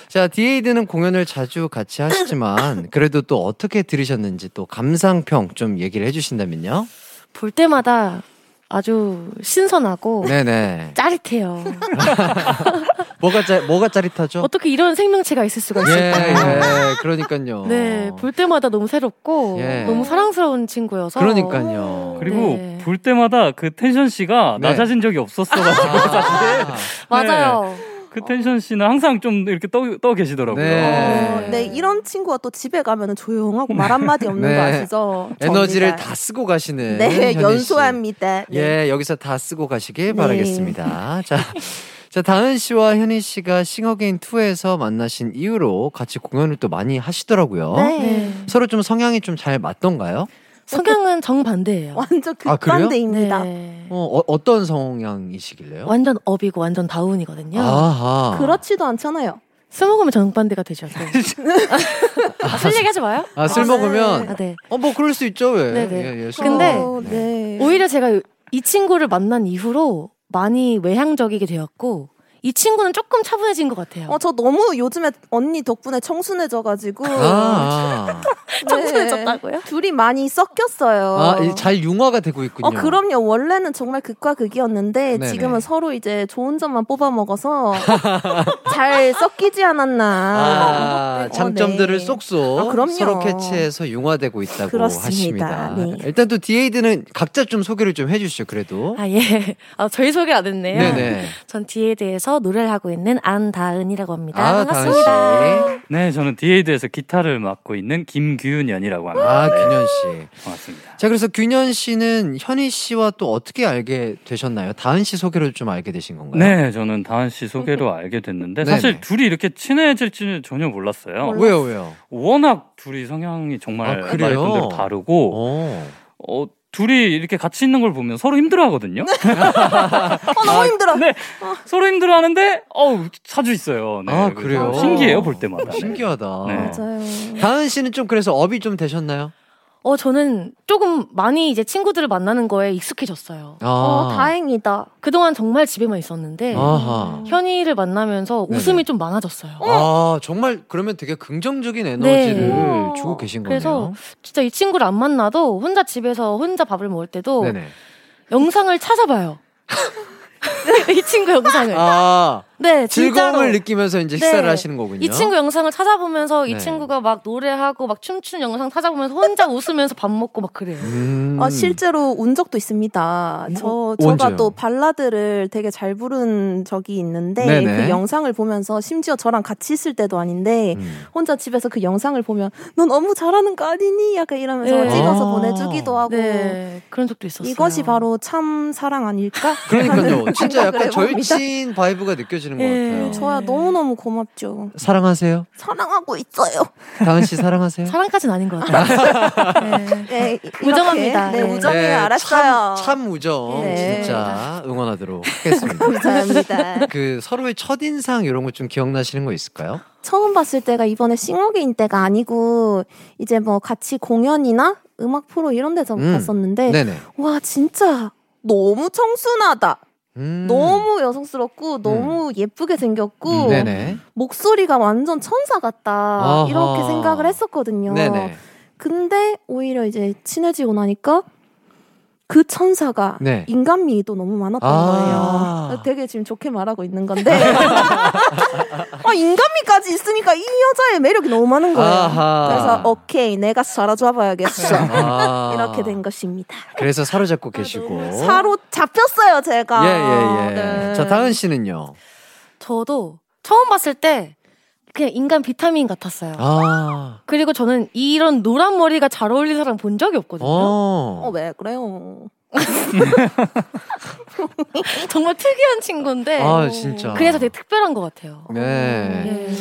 자, 디에이드는 공연을 자주 같이 하시지만 그래도 또 어떻게 들으셨는지 또 감상평 좀 얘기를 해주신다면요. 볼 때마다 아주 신선하고 네네. 짜릿해요. 뭐가 짜 뭐가 짜릿하죠? 어떻게 이런 생명체가 있을 수가 예, 있을까요? 예, 그러니까요. 네, 볼 때마다 너무 새롭고 예. 너무 사랑스러운 친구여서 그러니까요. 그리고 네. 볼 때마다 그 텐션 씨가 네. 낮아진 적이 없었어가지고 사실 아, 맞아요. 그 텐션 씨는 항상 좀 이렇게 떠, 떠 계시더라고요. 네. 어, 네, 이런 친구가 또 집에 가면은 조용하고 말 한마디 없는 네. 거 아시죠? 에너지를. 다 쓰고 가시는 네. 연소합니다. 네. 예, 여기서 다 쓰고 가시길 네. 바라겠습니다. 자. 자, 다은 씨와 현희 씨가 싱어게인 2에서 만나신 이후로 같이 공연을 또 많이 하시더라고요. 네. 서로 좀 성향이 좀 잘 맞던가요? 성향은 정반대예요. 완전 아? 극반대입니다. 네. 어, 어, 떤 성향이시길래요? 완전 up이고 완전 down이거든요. 아하. 그렇지도 않잖아요. 술 먹으면 정반대가 되죠. 또. 아, 술 얘기하지 마요. 아, 술 아, 먹으면 아, 네. 어, 뭐 그럴 수 있죠, 왜? 네네. 예, 예, 술 근데. 어, 네. 오히려 제가 이 친구를 만난 이후로 많이 외향적이게 되었고 이 친구는 조금 차분해진 것 같아요. 어, 저 너무 요즘에 언니 덕분에 청순해져가지고. 아, 아. 네. 청순해졌다고요? 둘이 많이 섞였어요. 아, 이잘 융화가 되고 있군요. 어, 그럼요. 원래는 정말 극과 극이었는데 네네. 지금은 서로 이제 좋은 점만 뽑아 먹어서 잘 섞이지 않았나. 아, 어, 장점들을 네. 쏙쏙 아. 서로 캐치해서 융화되고 있다고 그렇습니다. 하십니다. 네. 일단 또 디에이드는 각자 좀 소개를 좀 해주시죠. 그래도. 아 예. 아 저희 소개 안 했네요. 네네. 전 디에이드에서 노래를 하고 있는 안다은이라고 합니다. 아, 반갑습니다. 네, 저는 디에이드에서 기타를 맡고 있는 김규년이라고 합니다. 아, 네, 규년 씨. 반갑습니다. 자, 그래서 규년 씨는 현희 씨와 또 어떻게 알게 되셨나요? 다은 씨 소개로 좀 알게 되신 건가요? 네, 저는 다은 씨 소개로 알게 됐는데 네네. 사실 둘이 이렇게 친해질지는 전혀 몰랐어요. 왜요, 왜요? 워낙 둘이 성향이 정말 아, 그래요? 말했던 대로 다르고 어. 어, 둘이 이렇게 같이 있는 걸 보면 서로 힘들어하거든요. 어, 너무 힘들어. 네, 서로 힘들어하는데 어우 자주 있어요. 네, 아, 그래요? 신기해요 볼 때마다. 네. 신기하다. 네. 맞아요. 다은 씨는 좀 그래서 업이 좀 되셨나요? 어 저는 조금 많이 이제 친구들을 만나는 거에 익숙해졌어요. 아. 어, 다행이다. 그동안 정말 집에만 있었는데 아하. 현이를 만나면서 네네. 웃음이 좀 많아졌어요. 아, 정말 그러면 되게 긍정적인 에너지를 네. 주고 계신 그래서 거네요. 진짜 이 친구를 안 만나도 혼자 집에서 혼자 밥을 먹을 때도 네네. 영상을 찾아봐요. 이 친구 영상을. 아, 네, 진짜로. 즐거움을 느끼면서 이제 네. 식사를 하시는 거군요. 이 친구 영상을 찾아보면서 네. 이 친구가 막 노래하고 막 춤추는 영상 찾아보면서 혼자 웃으면서 밥 먹고 막 그래요. 음. 어, 실제로 운 적도 있습니다. 저, 어, 저가 언제요? 또 발라드를 되게 잘 부른 적이 있는데, 네네. 그 영상을 보면서 심지어 저랑 같이 있을 때도 아닌데, 음. 혼자 집에서 그 영상을 보면, 너 너무 잘하는 거 아니니? 약간 이러면서 네. 찍어서 아. 보내주기도 하고, 네, 그런 적도 있었어요. 이것이 바로 참 사랑 아닐까? 그러니까요. 진짜 약간. 절친 vibe가 느껴지 는 것 예. 같아요. 저야 너무너무 고맙죠. 사랑하세요? 사랑하고 있어요. 다은 씨 사랑하세요? 사랑까지는 아닌 것 같아요. 네. 네, 이렇게. 우정합니다. 네, 네. 우정이에요. 알았어요. 참, 참 우정. 네. 진짜 응원하도록 하겠습니다. 감사합니다. 그 서로의 첫인상 이런 거 좀 기억나시는 거 있을까요? 처음 봤을 때가 이번에 싱어게인 때가 아니고 이제 뭐 같이 공연이나 음악 프로 이런 데서 음. 봤었는데 네네. 와 진짜 너무 청순하다. 음. 너무 여성스럽고 너무 예쁘게 생겼고 음. 목소리가 완전 천사 같다 아하. 이렇게 생각을 했었거든요. 네네. 근데 오히려 이제 친해지고 나니까 그 천사가 네. 인간미 도 너무 많았던 아. 거예요. 되게 지금 좋게 말하고 있는 건데 아, 인간미까지 있으니까 이 여자의 매력이 너무 많은 거예요. 아하. 그래서 오케이 내가 사로잡아야겠어 아. 이렇게 된 것입니다. 그래서 사로잡고 계시고. 사로 잡혔어요 제가. 예, 예, 예. 네. 자, 다은 씨는요? 저도 처음 봤을 때 그냥 인간 비타민 같았어요. 아. 그리고 저는 이런 노란 머리가 잘 어울리는 사람 본 적이 없거든요. 어. 어 왜 그래요? 정말 특이한 친구인데 아, 진짜. 그래서 되게 특별한 것 같아요. 네. 예.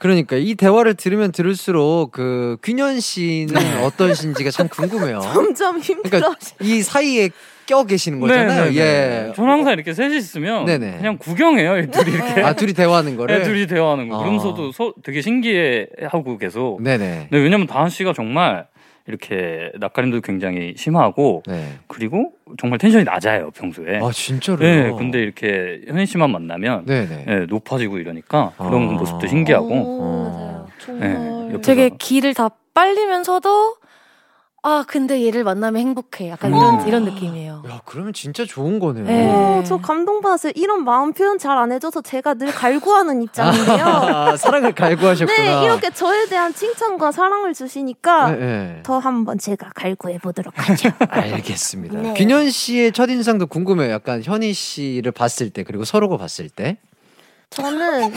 그러니까 이 대화를 들으면 들을수록 그 균현 씨는 어떠신지가 참 궁금해요. 점점 힘들어. 그러니까 이 사이에 껴 계시는 거잖아요. 네, 네, 예. 네. 저는 항상 이렇게 셋이 있으면 네네. 그냥 구경해요. 이 둘이 이렇게. 아, 둘이 대화하는 거를. 네, 둘이 대화하는 거. 아. 그러면서도 서, 되게 신기해 하고 계속. 네네. 네, 왜냐면 다은 씨가 정말 이렇게 낯가림도 굉장히 심하고 네. 그리고 정말 텐션이 낮아요 평소에. 아, 진짜로요? 네, 근데 이렇게 현희 씨만 만나면 네네. 네, 높아지고 이러니까 그런 아. 모습도 신기하고. 오, 어. 정말. 네, 되게 길을 다 빨리면서도 아 근데 얘를 만나면 행복해. 약간 이런 음. 이런 느낌이에요. 야, 그러면 진짜 좋은 거네요. 네. 어, 저 감동받았어요. 이런 마음 표현 잘 안 해줘서 제가 늘 갈구하는 입장인데요. 아, 사랑을 갈구하셨구나. 네, 이렇게 저에 대한 칭찬과 사랑을 주시니까 네, 네. 더 한번 제가 갈구해 보도록 하죠. 알겠습니다. 네. 균현 씨의 첫 인상도 궁금해요. 약간 현희 씨를 봤을 때, 그리고 서로가 봤을 때. 저는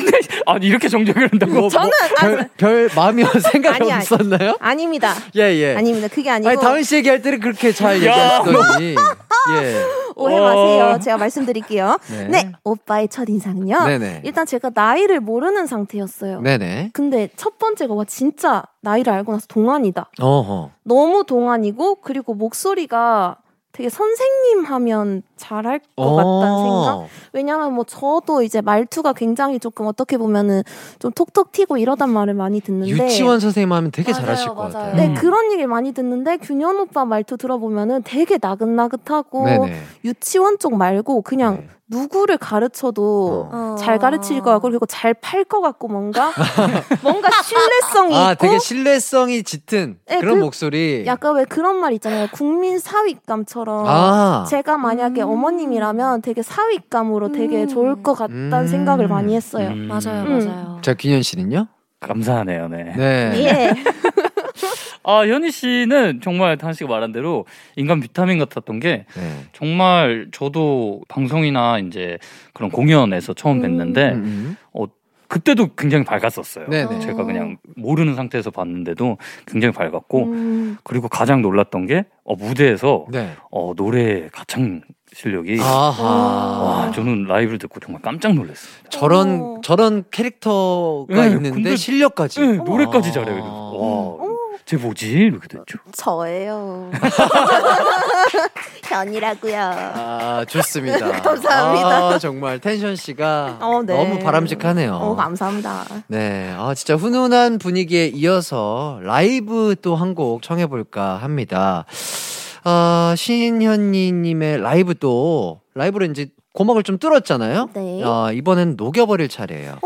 아 이렇게 정적을 한다고? 저는 별, 별 마음이 생각이 아니, 아니. 없었나요? 아닙니다. 예, 예. 아닙니다. 그게 아니고 아니, 다은 씨 얘기할 때는 그렇게 잘 야. 얘기하시더니. 예. 오해 마세요. 제가 말씀드릴게요. 네. 네, 오빠의 첫 인상은요. 네네. 일단 제가 나이를 모르는 상태였어요. 네네. 근데 첫 번째가 와 진짜 나이를 알고 나서 동안이다. 어허. 너무 동안이고 그리고 목소리가 되게 선생님 하면 잘할 것 어. 같다는 생각. 왜냐면 뭐 저도 이제 말투가 굉장히 조금 어떻게 보면은 좀 톡톡 튀고 이러단 말을 많이 듣는데 유치원 선생님 하면 되게 맞아요, 잘하실 것 맞아요. 같아요. 네 음. 그런 얘기를 많이 듣는데 균현 오빠 말투 들어보면은 되게 나긋나긋하고 네네. 유치원 쪽 말고 그냥 네. 누구를 가르쳐도 어. 잘 가르칠 것 같고 그리고 잘 팔 것 같고 뭔가 뭔가 신뢰성이 아, 있고 되게 신뢰성이 짙은 네, 그런 그- 목소리. 약간 왜 그런 말 있잖아요 국민 사윗감처럼 아. 제가 만약에 음. 어머님이라면 되게 사윗감으로 되게 음. 좋을 것 같다는 음. 생각을 많이 했어요. 음, 맞아요, 음. 맞아요. 자, 균현 씨는요? 감사하네요. 네. 네. 예. 아 현희 씨는 정말 단 씨가 말한 대로 인간 비타민 같았던 게 네. 정말 저도 방송이나 이제 그런 공연에서 처음 뵀는데 음, 음. 그때도 굉장히 밝았었어요. 네네. 제가 그냥 모르는 상태에서 봤는데도 굉장히 밝았고 음. 그리고 가장 놀랐던 게 어, 무대에서 네. 어, 노래 가창 실력이 아하. 와 저는 라이브를 듣고 정말 깜짝 놀랐습니다. 저런 어. 저런 캐릭터가 네, 있는데 근데- 실력까지. 네, 노래까지 아. 잘해요. 와, 쟤 뭐지 이렇게 됐죠. 저예요. 현희라고요. 아, 좋습니다. 감사합니다. 아, 정말 텐션 씨가 어, 네. 너무 바람직하네요. 어, 감사합니다. 네. 아, 진짜 훈훈한 분위기에 이어서 라이브 또 한 곡 청해볼까 합니다. 아, 신현희님의 라이브 또, 라이브로 이제 고막을 좀 뚫었잖아요? 네. 아, 이번엔 녹여버릴 차례예요.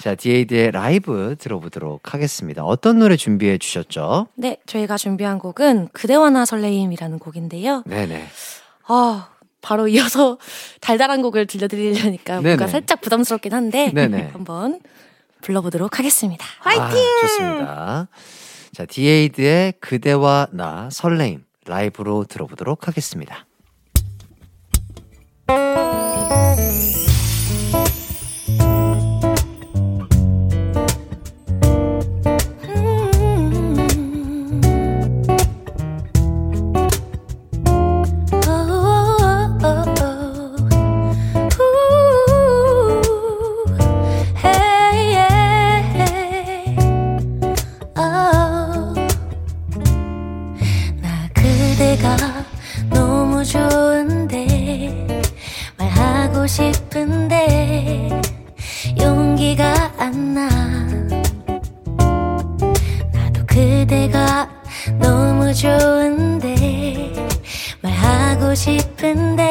자, 디에이드의 라이브 들어보도록 하겠습니다. 어떤 노래 준비해 주셨죠? 네, 저희가 준비한 곡은 그대와 나 설레임이라는 곡인데요. 네네. 아, 바로 이어서 달달한 곡을 들려드리려니까 뭔가 네네. 살짝 부담스럽긴 한데 네네. 한번 불러보도록 하겠습니다. 화이팅! 아, 좋습니다. 자, 디에이드의 그대와 나 설레임 라이브로 들어보도록 하겠습니다. 좋은데 말하고 싶은데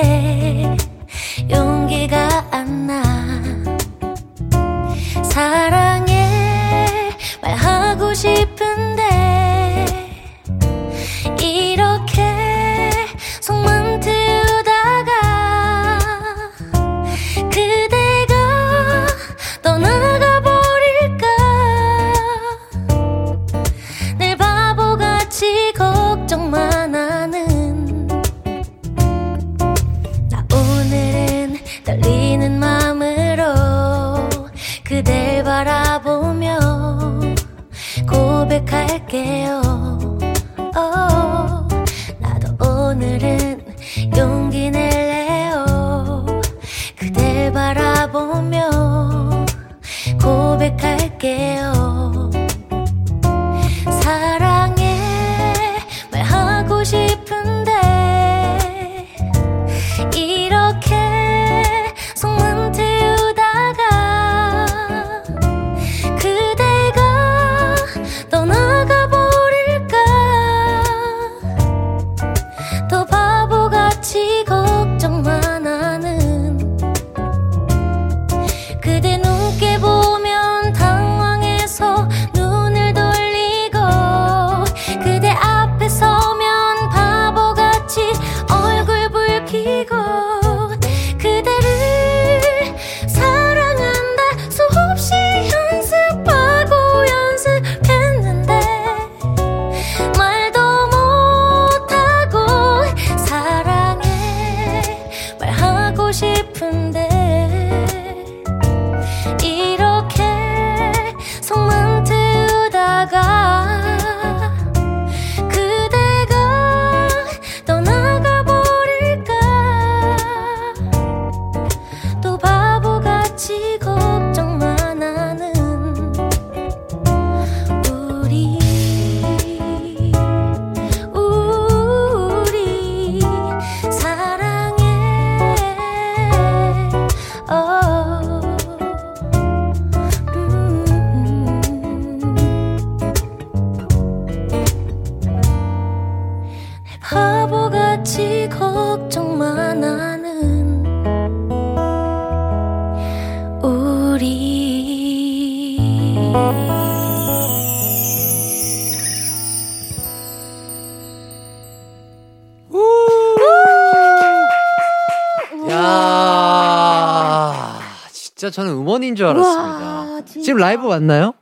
저는 음원인 줄 알았습니다. 지금 라이브 맞나요?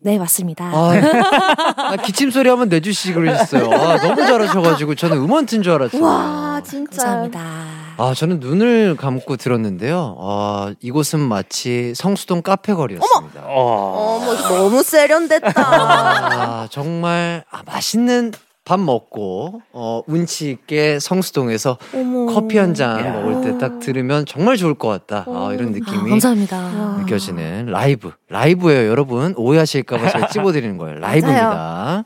네, 맞습니다. 아, 아, 기침 소리 한번 내주시지 그러셨어요. 아, 너무 잘하셔가지고 저는 음원 튼 줄 알았어요. 와, 진짜. 감사합니다. 아, 저는 눈을 감고 들었는데요. 아, 이곳은 마치 성수동 카페 거리였습니다. 어. 어머, 너무 세련됐다. 아, 정말 아, 맛있는 밥 먹고 어, 운치 있게 성수동에서 어머. 커피 한 잔 먹을 때 딱 들으면 정말 좋을 것 같다. 아, 이런 아, 느낌이 감사합니다. 느껴지는 라이브. 라이브예요, 여러분. 오해하실까봐 제가 찝어드리는 거예요. 라이브입니다.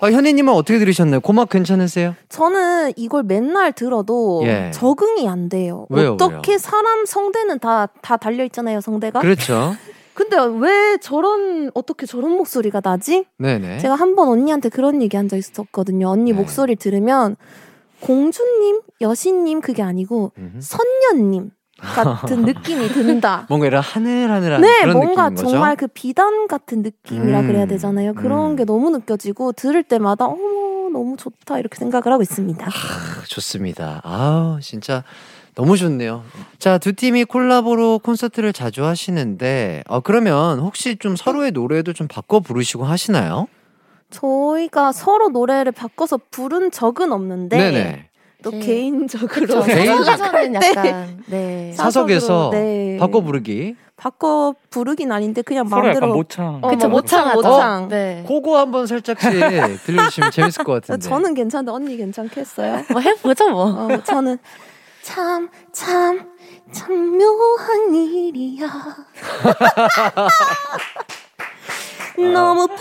아, 현희님은 어떻게 들으셨나요? 고막 괜찮으세요? 저는 이걸 맨날 들어도 예. 적응이 안 돼요. 왜요, 어떻게 왜요? 사람 성대는 다, 다 달려있잖아요, 성대가. 그렇죠. 근데 왜 저런, 어떻게 저런 목소리가 나지? 네네. 제가 한 번 언니한테 그런 얘기 한 적 있었거든요. 언니 네. 목소리 들으면 공주님, 여신님 그게 아니고 음흠. 선녀님 같은 느낌이 든다. 뭔가 이런 하늘하늘한 네, 그런 뭔가? 정말 그 비단 같은 느낌이라 음, 그래야 되잖아요. 그런 음. 게 너무 느껴지고 들을 때마다 어머 너무 좋다 이렇게 생각을 하고 있습니다. 아, 좋습니다. 아 진짜 너무 좋네요. 자, 두 팀이 콜라보로 콘서트를 자주 하시는데, 어, 그러면 혹시 좀 서로의 노래도 좀 바꿔 부르시고 하시나요? 저희가 서로 노래를 바꿔서 부른 적은 없는데 네네. 또 네. 개인적으로. 개인적- 사석에서는 네. 약간 네. 사석에서 네. 바꿔 부르기. 바꿔 부르긴 아닌데 그냥 서로 마음대로 약간 모창. 어, 그쵸 뭐 모창 모창, 모창. 네. 그거 한번 살짝씩 들려주시면 재밌을 것 같은데. 저는 괜찮은데 언니 괜찮겠어요? 뭐 해보죠 뭐. 어, 저는 참, 참, 참 묘한 일이야. 너무 보고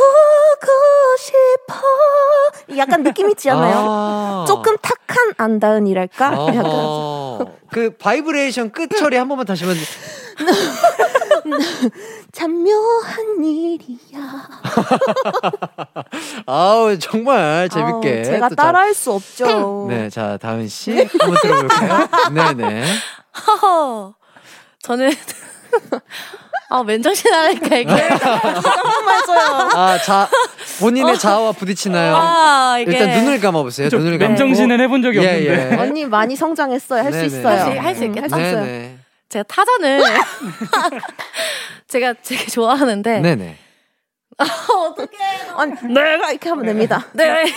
싶어. 약간 느낌 있지 않아요? 아. 조금 탁한 안다은이랄까? 약간. 그 바이브레이션 끝 처리 한 번만 다시 한번. 참 묘한 일이야. 아우 정말 재밌게. 아우, 제가 따라할 수 없죠. 네, 자 다은 씨 한번 들어볼까요? 네네. 저는 아 맨정신 하니까 이게 아, 자 본인의 자아와 부딪히나요? 아 이게 일단 눈을 감아보세요. 저 눈을 감고. 맨정신은 해본 적이 예, 없는데. 예. 언니 많이 성장했어요. 할 수. 있어요. 할수 할수 음, 있겠다. 할수 있어요. 제가 타잔을 제가 되게 좋아하는데 네네. 아니, 내가 이렇게 하면 됩니다. 네.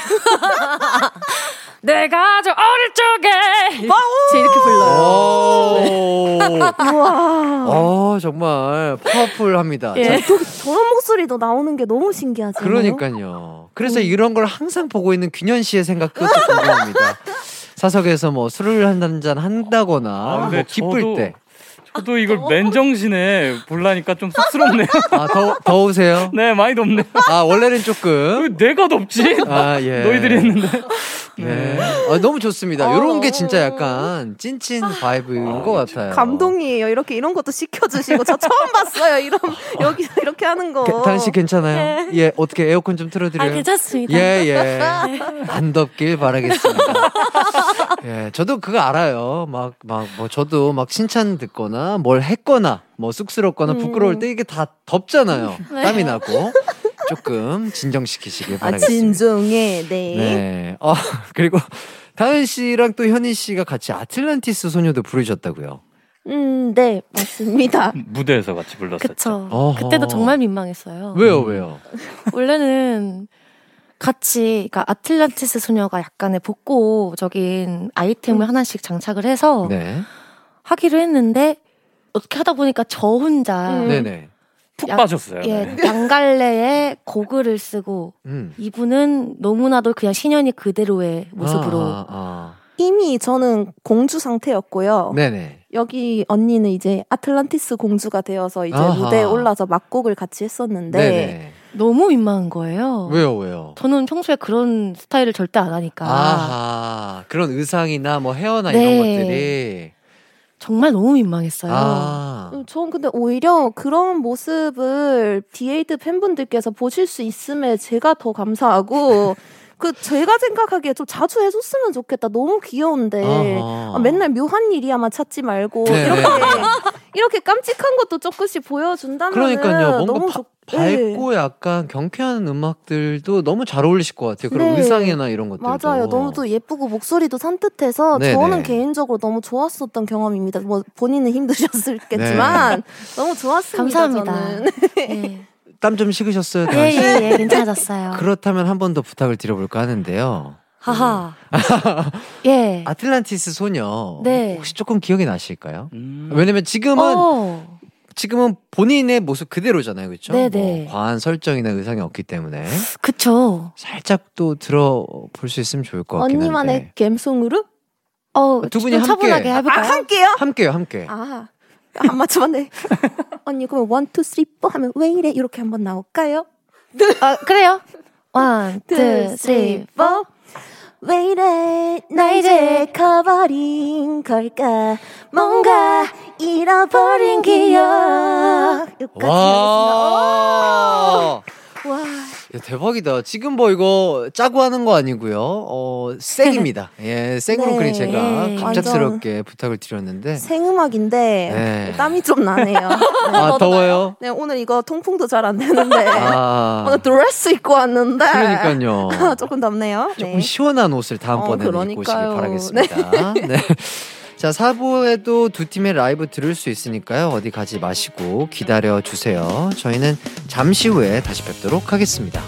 내가 저 어릴 적에 제 이렇게 불러요. 오. 우와. 어, 정말 파워풀합니다. 예. 자, 저런 목소리도 나오는 게 너무 신기하지? 그러니까요. 그래서 이런 걸 항상 보고 있는 균현 씨의 생각도 또 궁금합니다. 사석에서 뭐 술을 한 잔 한다거나 아, 뭐 기쁠 저도- 때. 저도 이걸 맨정신에 불라니까 좀 쑥스럽네요. 아, 더, 더우세요? 네, 많이 덥네요. 아, 원래는 조금. 왜 내가 덥지? 아, 예. 너희들이 했는데. 네. 아, 너무 좋습니다. 어. 이런 게 진짜 약간 찐찐 바이브인 것 같아요. 감동이에요. 이렇게 이런 것도 시켜주시고 저 처음 봤어요. 이런 여기서 이렇게 하는 거. 다은 씨 괜찮아요? 예, 어떻게 에어컨 좀 틀어드려요? 아 괜찮습니다. 예, 예. 안 덥길 바라겠습니다. 예, 저도 그거 알아요. 막, 막, 뭐, 저도 막 칭찬 듣거나 뭘 했거나, 뭐, 쑥스럽거나 부끄러울 때 이게 다 덥잖아요. 땀이 나고. 조금 진정시키시길 아 바라겠습니다. 진정해. 네. 네. 어, 그리고 다은 씨랑 또 현희 씨가 같이 아틀란티스 소녀도 부르셨다고요. 음, 네 맞습니다. 무대에서 같이 불렀었죠. 그쵸. 그때도 정말 민망했어요. 왜요, 왜요? 원래는 같이 그러니까 아틀란티스 소녀가 약간의 복고적인 아이템을 하나씩 장착을 해서 네. 하기로 했는데 어떻게 하다 보니까 저 혼자 음. 푹 야- 빠졌어요. 예, 네. 양갈래에 고글을 쓰고 음. 이분은 너무나도 그냥 신현이 그대로의 모습으로 아, 아, 이미 저는 공주 상태였고요. 네네. 여기 언니는 이제 아틀란티스 공주가 되어서 이제 아하. 무대에 올라서 막곡을 같이 했었는데 네네. 너무 민망한 거예요. 왜요, 왜요? 저는 평소에 그런 스타일을 절대 안 하니까 아하. 그런 의상이나 뭐 헤어나 네. 이런 것들이. 정말 너무 민망했어요. 아. 음, 저는 근데 오히려 그런 모습을 디에이드 팬분들께서 보실 수 있음에 제가 더 감사하고 그 제가 생각하기에 좀 자주 해줬으면 좋겠다. 너무 귀여운데. 아, 맨날 묘한 일이야만 찾지 말고 네, 이렇게 네. 이렇게 깜찍한 것도 조금씩 보여준다면 그러니까요. 뭔가 너무 바- 좋. 네. 밝고 약간 경쾌한 음악들도 너무 잘 어울리실 것 같아요. 그런 네. 의상이나 이런 것들도. 맞아요. 너무 또 예쁘고 목소리도 산뜻해서 네네. 저는 개인적으로 너무 좋았었던 경험입니다. 뭐 본인은 힘드셨을겠지만 너무 좋았습니다. 감사합니다. 저는. 예. 땀 좀 식으셨어요, 다은 예, 씨? 예, 예, 괜찮아졌어요. 그렇다면 한 번 더 부탁을 드려볼까 하는데요. 하하. 예. 아틀란티스 소녀 네. 혹시 조금 기억이 나실까요? 음. 왜냐면 지금은 어. 지금은 본인의 모습 그대로잖아요, 그렇죠? 네네. 과한 설정이나 의상이 없기 때문에 그쵸. 살짝 또 들어볼 수 있으면 좋을 것 같긴 언니만의 한데. 감성으로 어, 두 분이 좀 차분하게 함께. 해볼까요? 아, 함께요? 함께요, 함께. 아, 안 맞춰봤네. 언니, 그럼 one, two, three, four 하면 왜 이래? 이렇게 한번 나올까요? 아, 그래요. one, two, three, four. 왜 이래? 나 이제 커버린 걸까? 뭔가 잃어버린 기억. 여기까지. 하겠습니다. 와. 야, 대박이다. 지금 뭐 이거 짜고 하는 거 아니고요. 어, 생입니다. 예, 생으로 네. 그린 제가 네. 갑작스럽게 부탁을 드렸는데. 생음악인데 네. 땀이 좀 나네요. 아, 더워요? 네, 오늘 이거 통풍도 잘 안 되는데. 아. 오늘 드레스 입고 왔는데. 그러니까요. 조금 덥네요. 조금 네. 시원한 옷을 다음번에는 어, 입고 오시길. 바라겠습니다. 네. 자, 4부에도 두 팀의 라이브 들을 수 있으니까요. 어디 가지 마시고 기다려 주세요. 저희는 잠시 후에 다시 뵙도록 하겠습니다.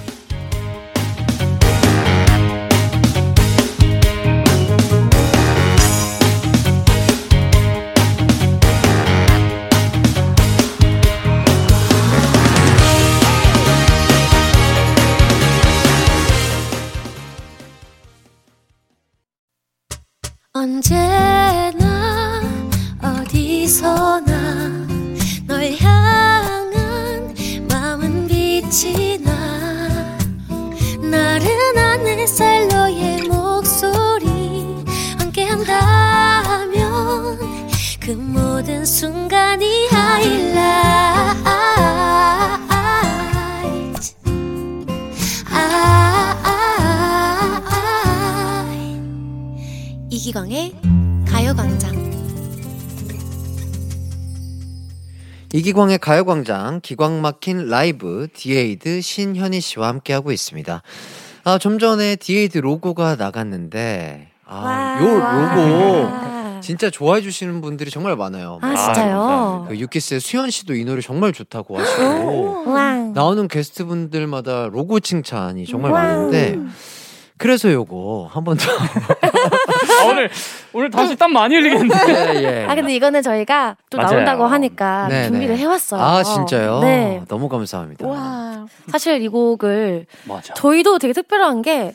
언제나 햇살 너의 목소리 함께 한다면 그 모든 순간이 이기광의 가요광장. 이기광의 가요광장 기광 막힌 라이브 디에이드 신현희 씨와 함께하고 있습니다. 아, 좀 전에 디에이드 로고가 나갔는데 아, 요 로고 진짜 좋아해 주시는 분들이 정말 많아요. 아, 막 진짜요? 그 유키스의 수현 씨도 이 노래 정말 좋다고 하시고 왕. 나오는 게스트분들마다 로고 칭찬이 정말 많은데 그래서 요거 한 번 더. 아, 오늘 오늘 다시 땀 많이 흘리겠는데. 예, 예. 아, 근데 이거는 저희가 또 맞아요. 나온다고 하니까 네, 준비를 네. 해왔어요. 아 진짜요? 네. 너무 감사합니다. 와. 사실 이 곡을 맞아. 저희도 되게 특별한 게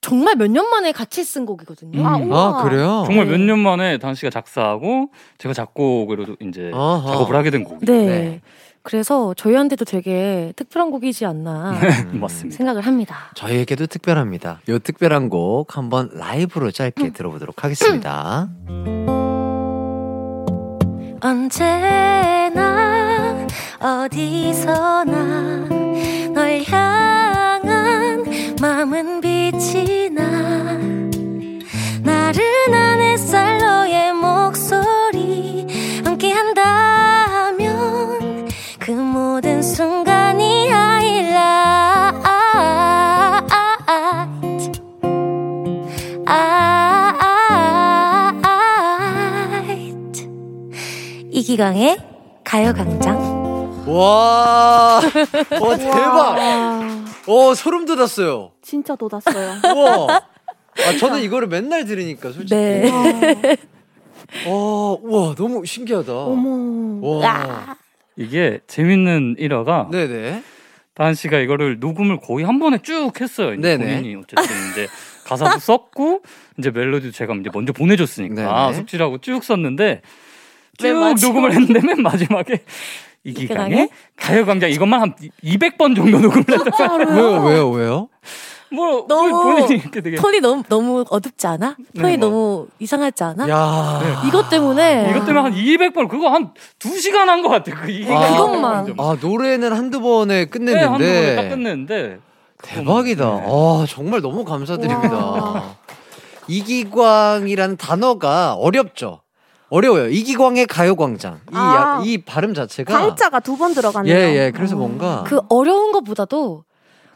정말 몇 년 만에 같이 쓴 곡이거든요. 음. 아, 아 우와. 그래요? 정말 네. 몇년 만에 단 씨가 작사하고 제가 작곡으로 이제 어허. 작업을 하게 된 곡이. 네. 네. 그래서 저희한테도 되게 특별한 곡이지 않나 음. 맞습니다. 생각을 합니다. 저희에게도 특별합니다. 요 특별한 곡 한번 라이브로 짧게 들어보도록 하겠습니다. 언제나 어디서나 널 향한 마음은 빛이 나 나른한 햇살 너의 목소리 함께한다면 그 모든 순간이 하이라이트 이기광의 가요광장 와, 와 대박. 오 소름 돋았어요. 진짜 돋았어요. 우와. 아 저는 이거를 맨날 들으니까 솔직히. 네. 어, 우와 너무 신기하다. 어머. 와. 이게 재밌는 일화가 네네. 다한 씨가 이거를 녹음을 거의 한 번에 쭉 했어요. 이제 네네. 본인이 어쨌든 이제 가사도 썼고 이제 멜로디도 제가 이제 먼저 보내줬으니까 네네. 숙지라고 쭉 썼는데 쭉. 녹음을 했는데 맨 마지막에 이기강의 이기강의? 가요광장 이것만 한 200번 정도 녹음을 했다가 왜요, 왜요, 왜요? 뭐 너무 본인이 이렇게 되게 톤이 너무 너무 어둡지 않아? 톤이 네, 뭐. 너무 이상하지 않아? 야 이것 때문에 이것 때문에 한 200번 그거 한 2시간 한 것 같아. 그 아, 그것만. 아, 노래는 한두 번에 네, 한두 번에 딱 끝냈는데. 끝냈는데 대박이다. 네. 아, 정말 너무 감사드립니다. 이기광이라는 단어가 어렵죠? 어려워요. 이기광의 가요광장. 이, 아. 야- 이 발음 자체가. 광자가 두 번 들어가네요. 예, 예. 그래서 뭔가. 그 어려운 것보다도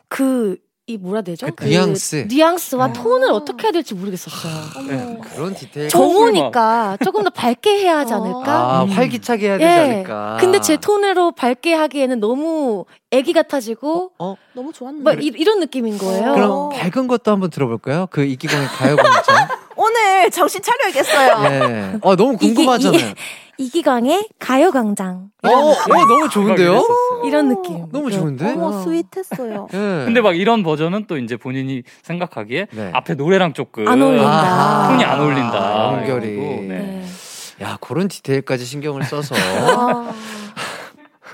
그 이 뭐라 되죠? 그 뉘앙스. 뉘앙스와 아. 톤을 어떻게 해야 될지 모르겠었어요. 네. 그런 디테일. 정오니까 조금 더 밝게 해야 하지 않을까? 아, 음. 활기차게 해야 되지 예. 않을까. 근데 제 톤으로 밝게 하기에는 너무 애기 같아지고 어? 너무 좋았는데. 막 이, 이런 느낌인 거예요. 그럼 어. 밝은 것도 한번 들어볼까요? 그 이기광의 가요광장. 오늘 정신 차려야겠어요. 예. 어, 너무 궁금하잖아요. 이 기광의 가요광장. 어, 어, 너무 좋은데요? 이런 느낌. 너무 좋은데? 어머 스윗했어요. 예. 근데 막 이런 버전은 또 이제 본인이 생각하기에 네. 앞에 노래랑 조금 안 어울린다. 톤이 안 어울린다. 아, 연결이. 네. 네. 야, 그런 디테일까지 신경을 써서. 아,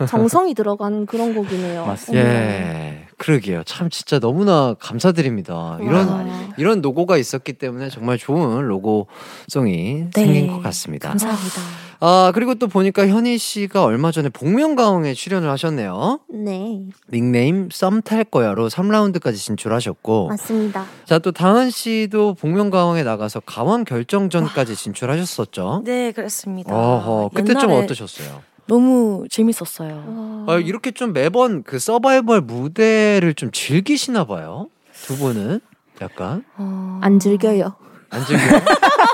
정성이 들어간 그런 곡이네요. 맞습니다. 예. 그러게요. 참 진짜 너무나 감사드립니다. 이런 와. 이런 로고가 있었기 때문에 정말 좋은 로고송이 네. 생긴 것 같습니다. 감사합니다. 아, 그리고 또 보니까 현희 씨가 얼마 전에 복면가왕에 출연을 하셨네요. 네, 닉네임 썸탈 거야로 3라운드까지 진출하셨고. 맞습니다. 자, 또 다은 씨도 복면가왕에 나가서 가왕 결정전까지 진출하셨었죠. 네, 그렇습니다. 어허, 그때 좀 옛날에 어떠셨어요? 너무 재밌었어요. 아, 이렇게 좀 매번 그 서바이벌 무대를 좀 즐기시나 봐요. 두 분은 약간 어... 안 즐겨요. 안 즐겨요?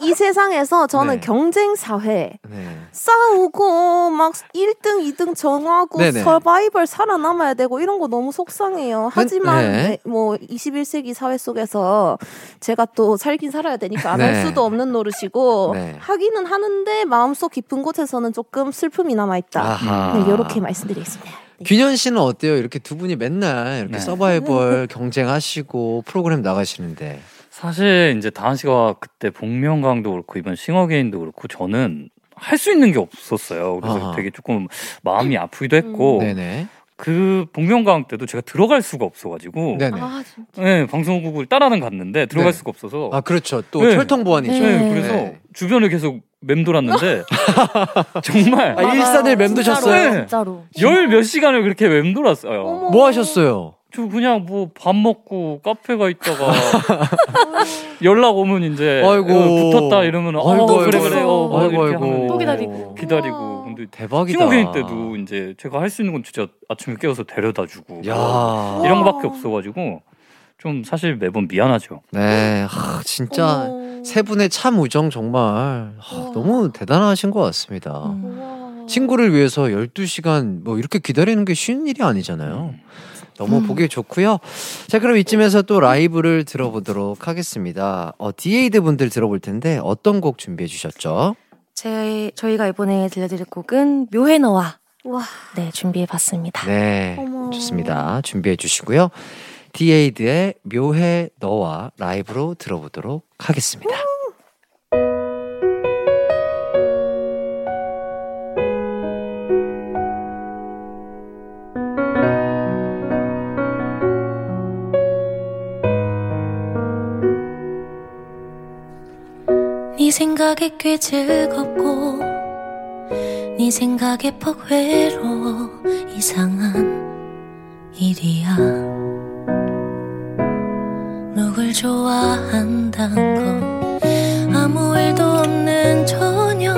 이 세상에서 저는 네. 경쟁 사회 네. 싸우고 막 1등, 2등 정하고 네네. 서바이벌 살아남아야 되고 이런 거 너무 속상해요. 하지만 네. 네, 뭐 21세기 사회 속에서 제가 또 살긴 살아야 되니까 안할 네. 수도 없는 노릇이고 네. 하기는 하는데 마음속 깊은 곳에서는 조금 슬픔이 남아 있다. 네, 이렇게 말씀드리겠습니다. 네. 균현 씨는 어때요? 이렇게 두 분이 맨날 이렇게 네. 서바이벌 경쟁하시고 프로그램 나가시는데. 사실 이제 다은 씨가 그때 복면가왕도 그렇고 이번 싱어게인도 그렇고 저는 할 수 있는 게 없었어요. 그래서 아하. 되게 조금 마음이 아프기도 했고 네네. 그 복면가왕 때도 제가 들어갈 수가 없어가지고 네네. 아, 진짜. 네, 방송국을 따라는 갔는데 들어갈 네. 수가 없어서 아 그렇죠. 또 네. 혈통 보안이죠. 네, 네. 그래서 네. 주변을 계속 맴돌았는데 정말 아, 일산을. 멈두셨어요? 진짜로, 네. 진짜로. 열 몇 시간을 그렇게 맴돌았어요. 어머. 뭐 하셨어요? 저 그냥 뭐 밥 먹고 카페가 있다가 연락 오면 이제 아이고. 어, 붙었다 이러면 어 아이고, 그래 아이고. 그래 어, 뭐 아이고, 아이고. 또 기다리고. 기다리고 근데 대박이다. 싱어게인 때도 이제 제가 할 수 있는 건 진짜 아침에 깨워서 데려다 주고 야. 이런 거밖에 없어가지고 좀 사실 매번 미안하죠. 네. 하, 진짜 어머. 세 분의 참 우정 정말 하. 너무 대단하신 것 같습니다. 음. 우와. 친구를 위해서 12시간 뭐 이렇게 기다리는 게 쉬운 일이 아니잖아요. 너무 음. 보기 좋고요. 자, 그럼 이쯤에서 또 라이브를 들어보도록 하겠습니다. 어, 디에이드 분들 들어볼 텐데 어떤 곡 준비해 주셨죠? 제, 저희가 이번에 들려드릴 곡은 묘해 너와 와. 네, 준비해 봤습니다. 네. 어머. 좋습니다. 준비해 주시고요. 디에이드의 묘해 너와 라이브로 들어보도록 하겠습니다. 네 생각에 꽤 즐겁고 네 생각에 퍽 외로워 이상한 일이야. 누굴 좋아한단 건 아무 일도 없는 저녁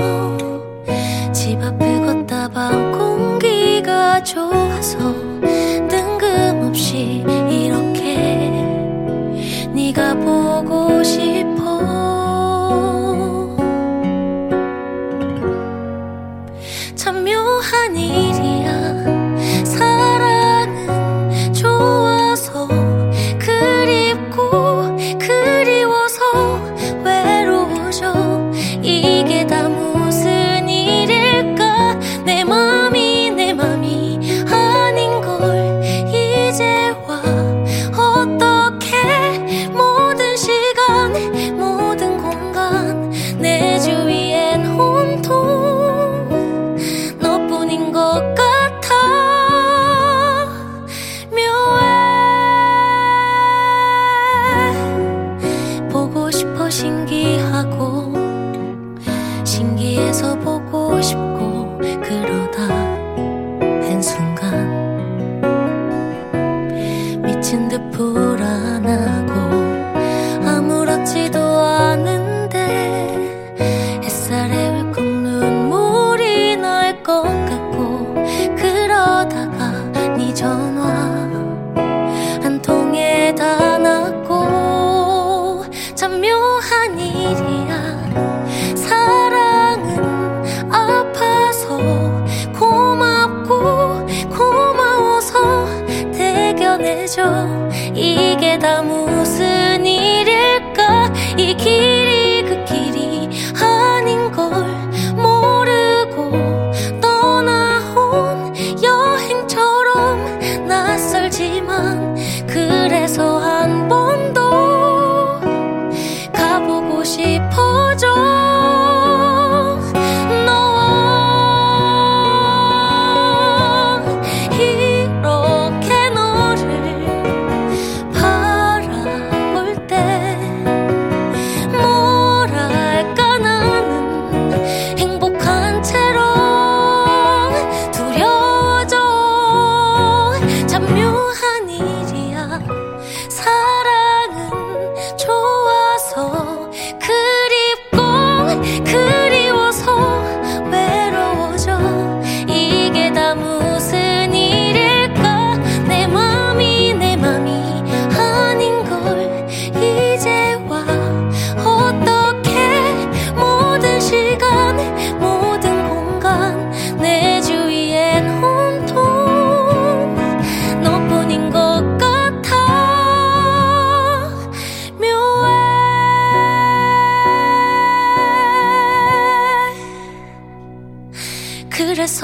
집 앞을 걷다 봐 공기가 좋아서 뜬금없이 이렇게 네가 보고 싶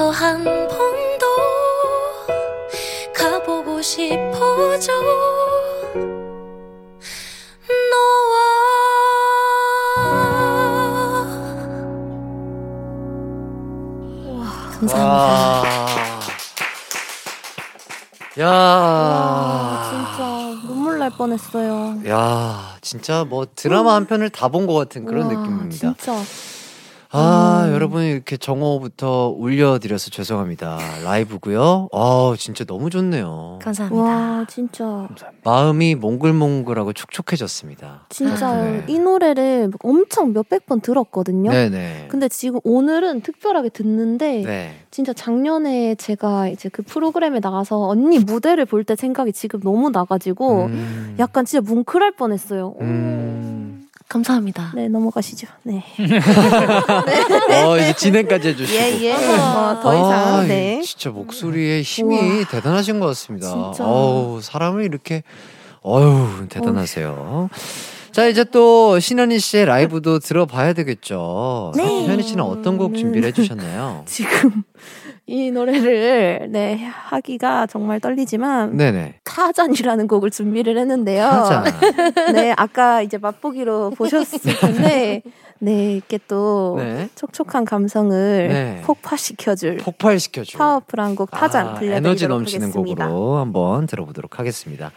그래서 한번더 가보고 싶어져 너와 감사합니다. 야. 와, 진짜 눈물 날 뻔했어요. 야, 진짜 뭐 드라마 한 편을 다 본 것 같은 그런 와, 느낌입니다. 진짜. 아, 음. 여러분 이렇게 정오부터 울려드려서 죄송합니다. 라이브고요. 아, 진짜 너무 좋네요. 감사합니다. 와, 진짜. 마음이 몽글몽글하고 촉촉해졌습니다. 진짜 네. 이 노래를 엄청 몇백 번 들었거든요. 네네. 근데 지금 오늘은 특별하게 듣는데 네. 진짜 작년에 제가 이제 그 프로그램에 나가서 언니 무대를 볼 때 생각이 지금 너무 나가지고 음. 약간 진짜 뭉클할 뻔했어요. 음. 감사합니다. 네 넘어가시죠. 네. 어, 이제 진행까지 해주시고. 예, 예. 어, 더 이상, 아, 네. 진짜 목소리의 힘이 대단하신 것 같습니다. 진짜. 어우, 사람을 이렇게, 어휴, 대단하세요. 자, 이제 또 신현희 씨의 라이브도 들어봐야 되겠죠. 네. 신현희 씨는 어떤 곡 준비를 해주셨나요? 지금 이 노래를 네 하기가 정말 떨리지만 네네. 타잔이라는 곡을 준비를 했는데요. 타잔. 네, 아까 이제 맛보기로 보셨을 텐데, 네, 이렇게 또 네. 촉촉한 감성을 네. 폭파시켜줄 폭발시켜줄. 파워풀한 곡 타잔 아, 들려드리도록 에너지 넘치는 하겠습니다. 곡으로 한번 들어보도록 하겠습니다.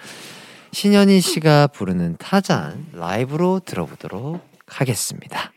신현희 씨가 부르는 타잔 라이브로 들어보도록 하겠습니다.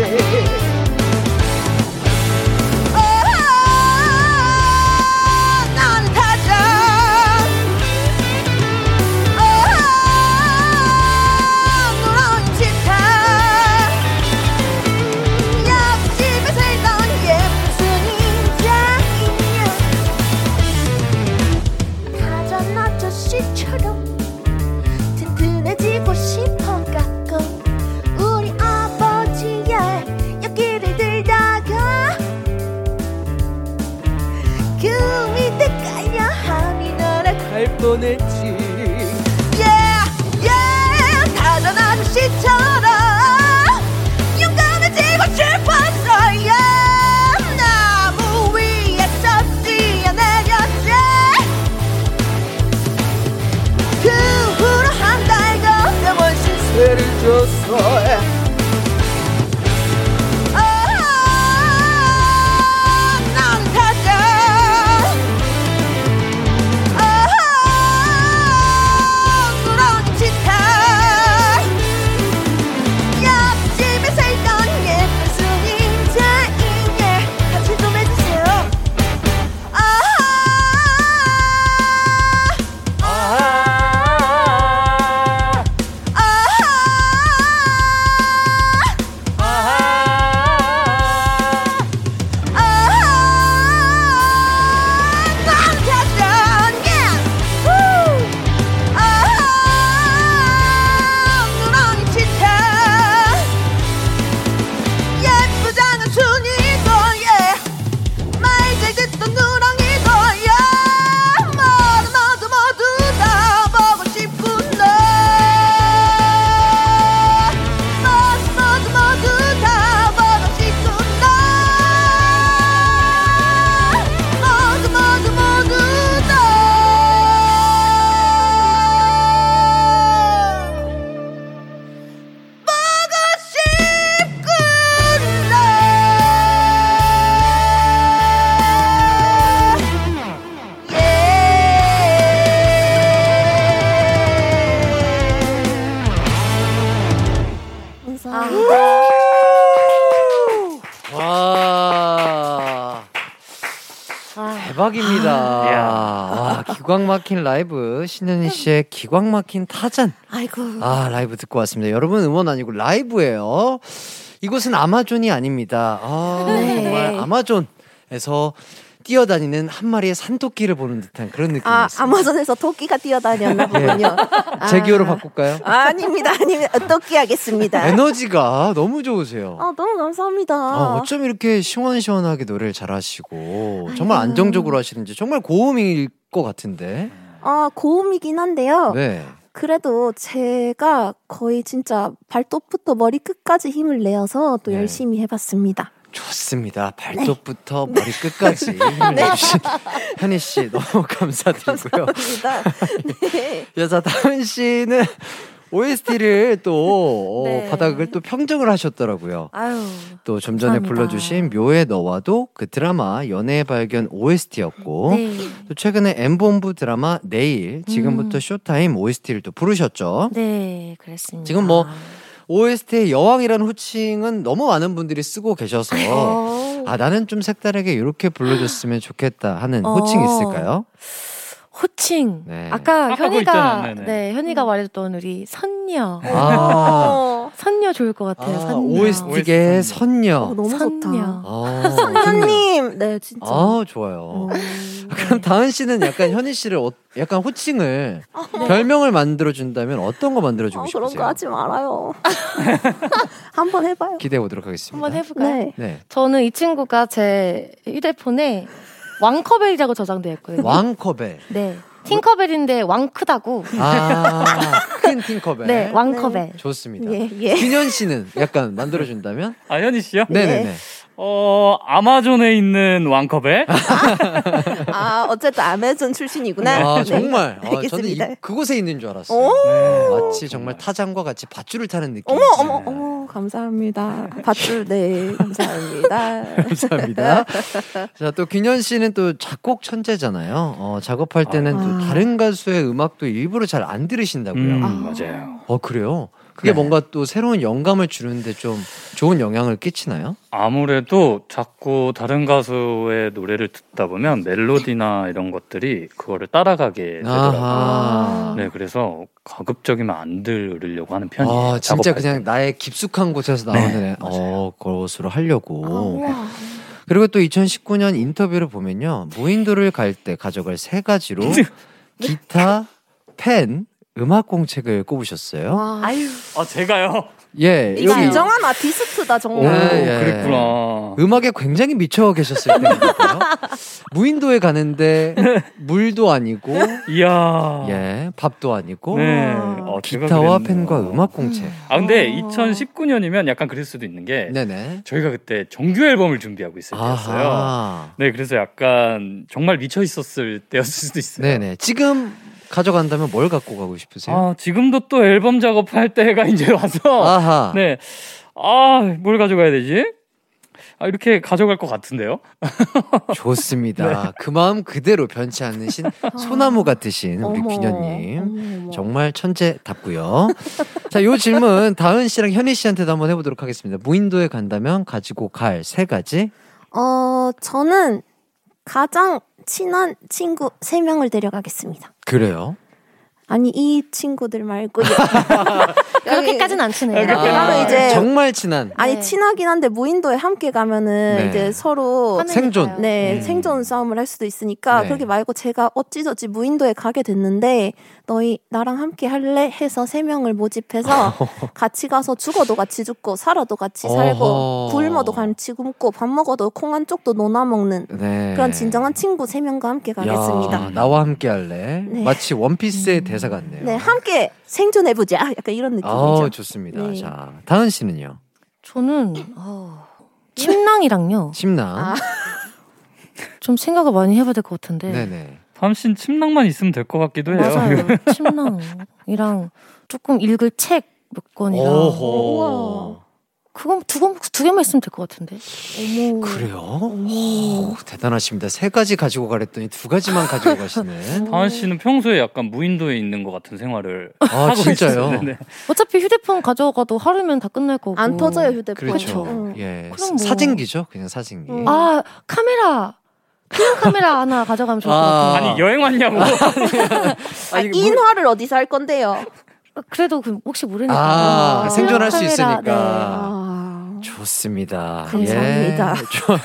좋 막힌 라이브 신현희 씨의 기광 막힌 타잔. 아이고. 아, 라이브 듣고 왔습니다. 여러분 음원 아니고 라이브예요. 이곳은 아마존이 아닙니다. 아, 네. 정말 아마존에서 뛰어다니는 한 마리의 산토끼를 보는 듯한 그런 아, 느낌이었습니다. 아마존에서 토끼가 뛰어다녔나 보군요. 제 기호로 아. 바꿀까요? 아 닙니다, 아닙니다. 토끼 하겠습니다. 에너지가 너무 좋으세요. 아, 너무 감사합니다. 아, 어쩜 이렇게 시원시원하게 노래를 잘하시고 정말 안정적으로 하시는지 정말 고음일 것 같은데. 아, 고음이긴 한데요. 네. 그래도 제가 거의 진짜 발톱부터 머리 끝까지 힘을 내어서 또 네. 열심히 해봤습니다. 좋습니다. 발톱부터 머리 끝까지 힘을 내주신 현희 씨 너무 감사드리고요. 감사합니다. 네. 여자 다은 씨는 OST를 또 어, 네. 바닥을 또 평정을 하셨더라고요. 아유. 또 좀 전에 감사합니다. 불러주신 묘의 너와도 그 드라마 연애의 발견 OST였고 네. 또 최근에 엠본부 드라마 내일 지금부터 음. 쇼타임 OST를 또 부르셨죠. 네, 그랬습니다. 지금 뭐 OST의 여왕이라는 호칭은 너무 많은 분들이 쓰고 계셔서 어, 아 나는 좀 색다르게 이렇게 불러줬으면 좋겠다 하는 어. 호칭 있을까요? 호칭. 네. 아까 현이가 있잖아요. 네네. 네, 현이가 말했던 우리 선녀. 아, 어, 선녀 좋을 것 같아요. 아 선녀. OST계 어, 선녀. 너무 선녀. 좋다. 아, 선녀님, 네, 진짜. 아 좋아요. 그럼 다은 씨는 약간 현희 씨를 어- 약간 호칭을 별명을 만들어 준다면 어떤 거 만들어 주고 아, 그런 싶으세요? 거 하지 말아요. 한번 해 봐요. 기대해 보도록 하겠습니다. 한번 해 볼까요? 네. 네. 저는 이 친구가 제 휴대폰에 왕커벨이라고 저장되어 있거든요. 왕커벨. 네. 팅커벨인데 왕 크다고. 아, 큰 팅커벨. 네, 왕커벨. 좋습니다. 예, 예. 균현 씨는 약간 만들어 준다면? 아 현희 씨요? 네네네. 어 아마존에 있는 왕컵에 아, 어쨌든 아메존 출신이구나. 아 네. 정말. 아, 저는 이. 그곳에 있는 줄 알았어요. 오! 네, 마치 정말 타장과 같이 밧줄을 타는 느낌. 어머, 어머, 어머, 감사합니다. 밧줄, 네, 감사합니다. 감사합니다. 자, 또 균현 씨는 또 작곡 천재잖아요. 어, 작업할 때는 또 아. 다른 가수의 음악도 일부러 잘 안 들으신다고요. 음, 아. 맞아요. 어, 그래요? 그게 네. 뭔가 또 새로운 영감을 주는데 좀 좋은 영향을 끼치나요? 아무래도 자꾸 다른 가수의 노래를 듣다 보면 멜로디나 이런 것들이 그거를 따라가게 되더라고요. 아하. 네, 그래서 가급적이면 안 들으려고 하는 편이에요. 아, 진짜 작업할 그냥 나의 깊숙한 곳에서 나오는 네, 어, 것으로 하려고. 아. 그리고 또 2019년 인터뷰를 보면요. 무인도를 갈 때 가져갈 세 가지로 기타, 펜, 음악 공책을 꼽으셨어요. 와. 아유. 때. 아, 제가요? 예, 이거 여기 인정한 아티스트다, 오, 정말. 예, 예. 그랬구나. 음악에 굉장히 미쳐 계셨을 때인가요? 무인도에 가는데 물도 아니고 이야. 예, 밥도 아니고 네. 어, 기타와. 펜과 음악 공책. 아, 근데 어. 2019년이면 약간 그럴 수도 있는 게 네네. 저희가 그때 정규 앨범을 준비하고 있을 때였어요. 아하. 네, 그래서 약간 정말 미쳐 있었을 때였을 수도 있어요. 네네. 지금 가져간다면 뭘 갖고 가고 싶으세요? 아, 지금도 또 앨범 작업할 때가 이제 와서 아하. 네. 아, 뭘 가져가야 되지? 아, 이렇게 가져갈 것 같은데요? 좋습니다. 그 마음 그대로 변치 않으신 소나무 같으신 우리 균현님. 정말 천재답고요. 자, 요 질문 다은 씨랑 현희 씨한테도 한번 해보도록 하겠습니다. 무인도에 간다면 가지고 갈 세 가지. 어, 저는 가장 친한 친구 세명을 데려가겠습니다. 그래요? 아니, 이 친구들 말고. 그렇게까지는 안 친해요. 아, 그러면 이제- 정말 친한 아니, 네. 친하긴 한데 무인도에 함께 가면은 네. 이제 서로. 생존. 네, 음. 생존 싸움을 할 수도 있으니까 네. 그렇게 말고 제가 어찌저찌 무인도에 가게 됐는데 너희 나랑 함께 할래 해서 세 명을 모집해서 같이 가서 죽어도 같이 죽고 살아도 같이 살고 어허. 굶어도 같이 굶고 밥 먹어도 콩 한 쪽도 논아 먹는 네. 그런 진정한 친구 세 명과 함께 가겠습니다. 야, 나와 함께 할래. 네. 마치 원피스의 대사 같네요. 네, 함께 생존해 보자. 약간 이런 느낌이죠. 아, 좋습니다. 네. 자, 다은 씨는요? 저는 어, 침낭이랑요. 심남. 아. 좀 생각을 많이 해봐야 될 것 같은데. 네네. 밤신 침낭만 있으면 될 것 같기도 해요. 맞아요. 침낭이랑 조금 읽을 책 몇 권이랑 오호. 그건 두, 번- 두 개만 있으면 될 것 같은데. 어머. 그래요? 오, 대단하시니다 세 가지 가지고 가랬더니 두 가지만 가지고 가시네. 다은 씨는 평소에 약간 무인도에 있는 것 같은 생활을 아, 하고 진짜요? 있어요. 네. 어차피 휴대폰 가져가도 하루면 다 끝날 거고. 안 터져요 휴대폰. 그렇죠. 응. 예. 그럼 뭐. 사진기죠? 그냥 사진기. 음. 아 카메라. 필름 카메라 하나 가져가면 좋을 것 아. 같아요. 아니 여행 왔냐고. 아, 아니, 물- 인화를 어디서 할 건데요? 그래도 그 혹시 모르니까. 아, 필름 생존할 수 카메라, 있으니까. 네. 아, 좋습니다. 감사합니다. 예, 좋아요.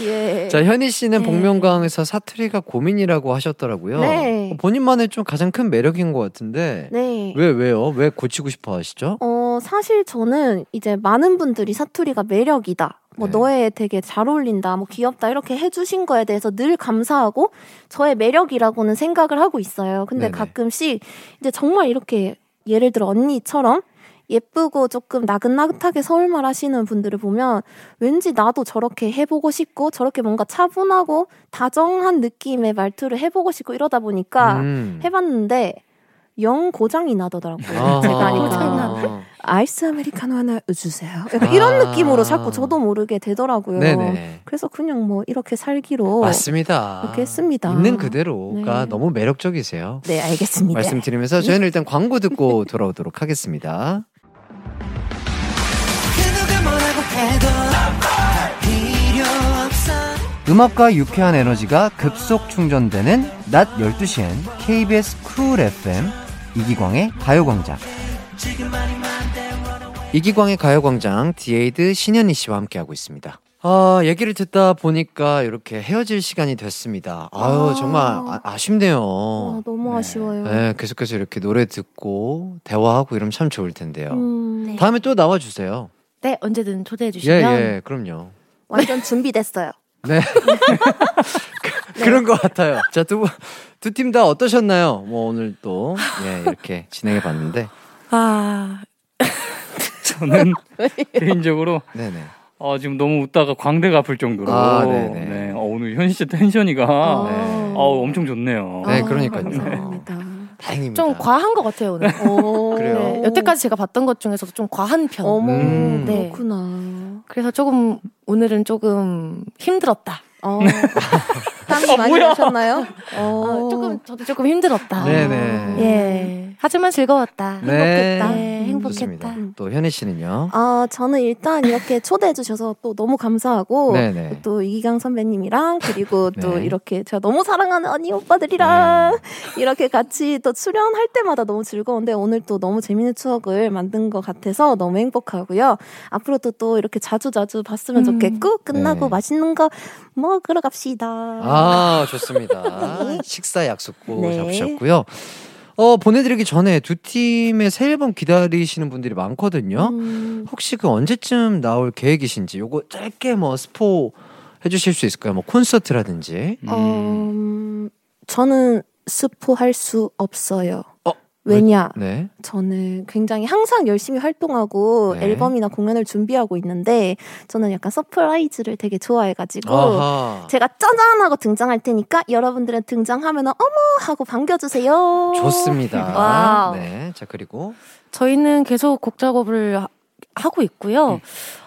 예. 자, 현희 씨는 네. 복면가왕에서 사투리가 고민이라고 하셨더라고요. 네. 어, 본인만의 좀 가장 큰 매력인 것 같은데. 네. 왜, 왜요? 왜 고치고 싶어 하시죠? 어, 사실 저는 이제 많은 분들이 사투리가 매력이다. 뭐 네. 너에 되게 잘 어울린다, 뭐 귀엽다 이렇게 해주신 거에 대해서 늘 감사하고 저의 매력이라고는 생각을 하고 있어요. 근데 네네. 가끔씩 이제 정말 이렇게 예를 들어 언니처럼 예쁘고 조금 나긋나긋하게 서울말 하시는 분들을 보면 왠지 나도 저렇게 해보고 싶고 저렇게 뭔가 차분하고 다정한 느낌의 말투를 해보고 싶고 이러다 보니까 음. 해봤는데 영 고장이 나더라고요. 아하. 제가 하니까 아. 아이스 아메리카노 하나 주세요. 약간 이런 아. 느낌으로 자꾸 저도 모르게 되더라고요. 네네. 그래서 그냥 뭐 이렇게 살기로 맞습니다. 그렇게 했습니다. 있는 그대로가 네. 너무 매력적이세요. 네 알겠습니다. 말씀드리면서 저희는 일단 광고 듣고 돌아오도록 하겠습니다. 음악과 유쾌한 에너지가 급속 충전되는 낮 12시엔 KBS 쿨 FM 이기광의 가요광장. 이기광의 가요광장 디에이드 신현희 씨와 함께하고 있습니다. 아, 얘기를 듣다 보니까 이렇게 헤어질 시간이 됐습니다. 아유, 아. 정말 아, 아쉽네요. 아, 너무 아쉬워요. 네, 계속해서 이렇게 노래 듣고 대화하고 이러면 참 좋을 텐데요. 음, 다음에 또 나와 주세요. 네 언제든 초대해 예, 주시면. 예, 그럼요. 완전 준비됐어요. 네. 그런 것 같아요. 자, 두 분, 두 팀 다 어떠셨나요? 뭐 오늘 또, 예, 이렇게 진행해 봤는데. 아 저는 개인적으로 네네. 어, 지금 너무 웃다가 광대가 아플 정도로 아, 네네. 네, 어, 오늘 현희 씨 텐션이가 네. 어, 엄청 좋네요. 네, 아, 그러니까요. 감사합니다. 다행입니다. 좀 과한 것 같아요 오늘. 오, 그래요? 네, 여태까지 제가 봤던 것 중에서도 좀 과한 편. 어머 음. 네. 그렇구나. 그래서 조금 오늘은 조금 힘들었다. 어, 땀이 많이 뭐야? 나셨나요? 어, 아, 조금 저도 조금 힘들었다. 네네. 예. 하지만 즐거웠다. 네. 행복했다. 네, 행복했다. 좋습니다. 또 현희 씨는요? 아, 저는 일단 이렇게 초대해 주셔서 또 너무 감사하고 네네. 또 이기강 선배님이랑 그리고 또 네. 이렇게 제가 너무 사랑하는 언니 오빠들이랑 이렇게 같이 또 출연할 때마다 너무 즐거운데 오늘 또 너무 재밌는 추억을 만든 것 같아서 너무 행복하고요. 앞으로도 또 이렇게 자주 자주 봤으면 음. 좋겠고 끝나고 네. 맛있는 거 먹으러 갑시다. 아, 좋습니다. 식사 약속 꼭 네. 잡으셨고요. 어, 보내드리기 전에 두 팀의 새 앨범 기다리시는 분들이 많거든요. 음, 혹시 그 언제쯤 나올 계획이신지 요거 짧게 뭐 스포 해주실 수 있을까요? 뭐 콘서트라든지. 어, 음, 저는 스포 할 수 없어요. 어, 왜냐? 네. 저는 굉장히 항상 열심히 활동하고 네. 앨범이나 공연을 준비하고 있는데 저는 약간 surprise를 되게 좋아해가지고 아하. 제가 짜잔 하고 등장할 테니까 여러분들은 등장하면 어머 하고 반겨주세요. 좋습니다. 네. 자, 그리고. 저희는 계속 곡 작업을 하- 하고 있고요.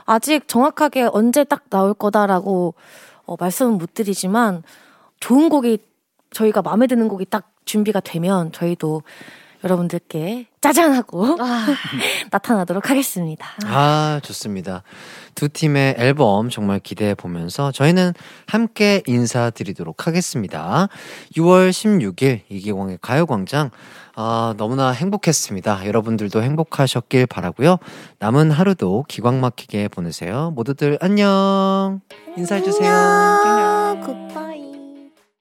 아직 정확하게 언제 딱 나올 거다라고 어, 말씀은 못 드리지만 좋은 곡이 저희가 마음에 드는 곡이 딱 준비가 되면 저희도 여러분들께 짜잔하고 나타나도록 하겠습니다. 아, 좋습니다. 두 팀의 앨범 정말 기대해 보면서 저희는 함께 인사드리도록 하겠습니다. 6월 16일 이기광의 가요광장. 아, 너무나 행복했습니다. 여러분들도 행복하셨길 바라고요 남은 하루도 기광 막히게 보내세요. 모두들 안녕. 인사해 주세요. 안녕. 굿바이.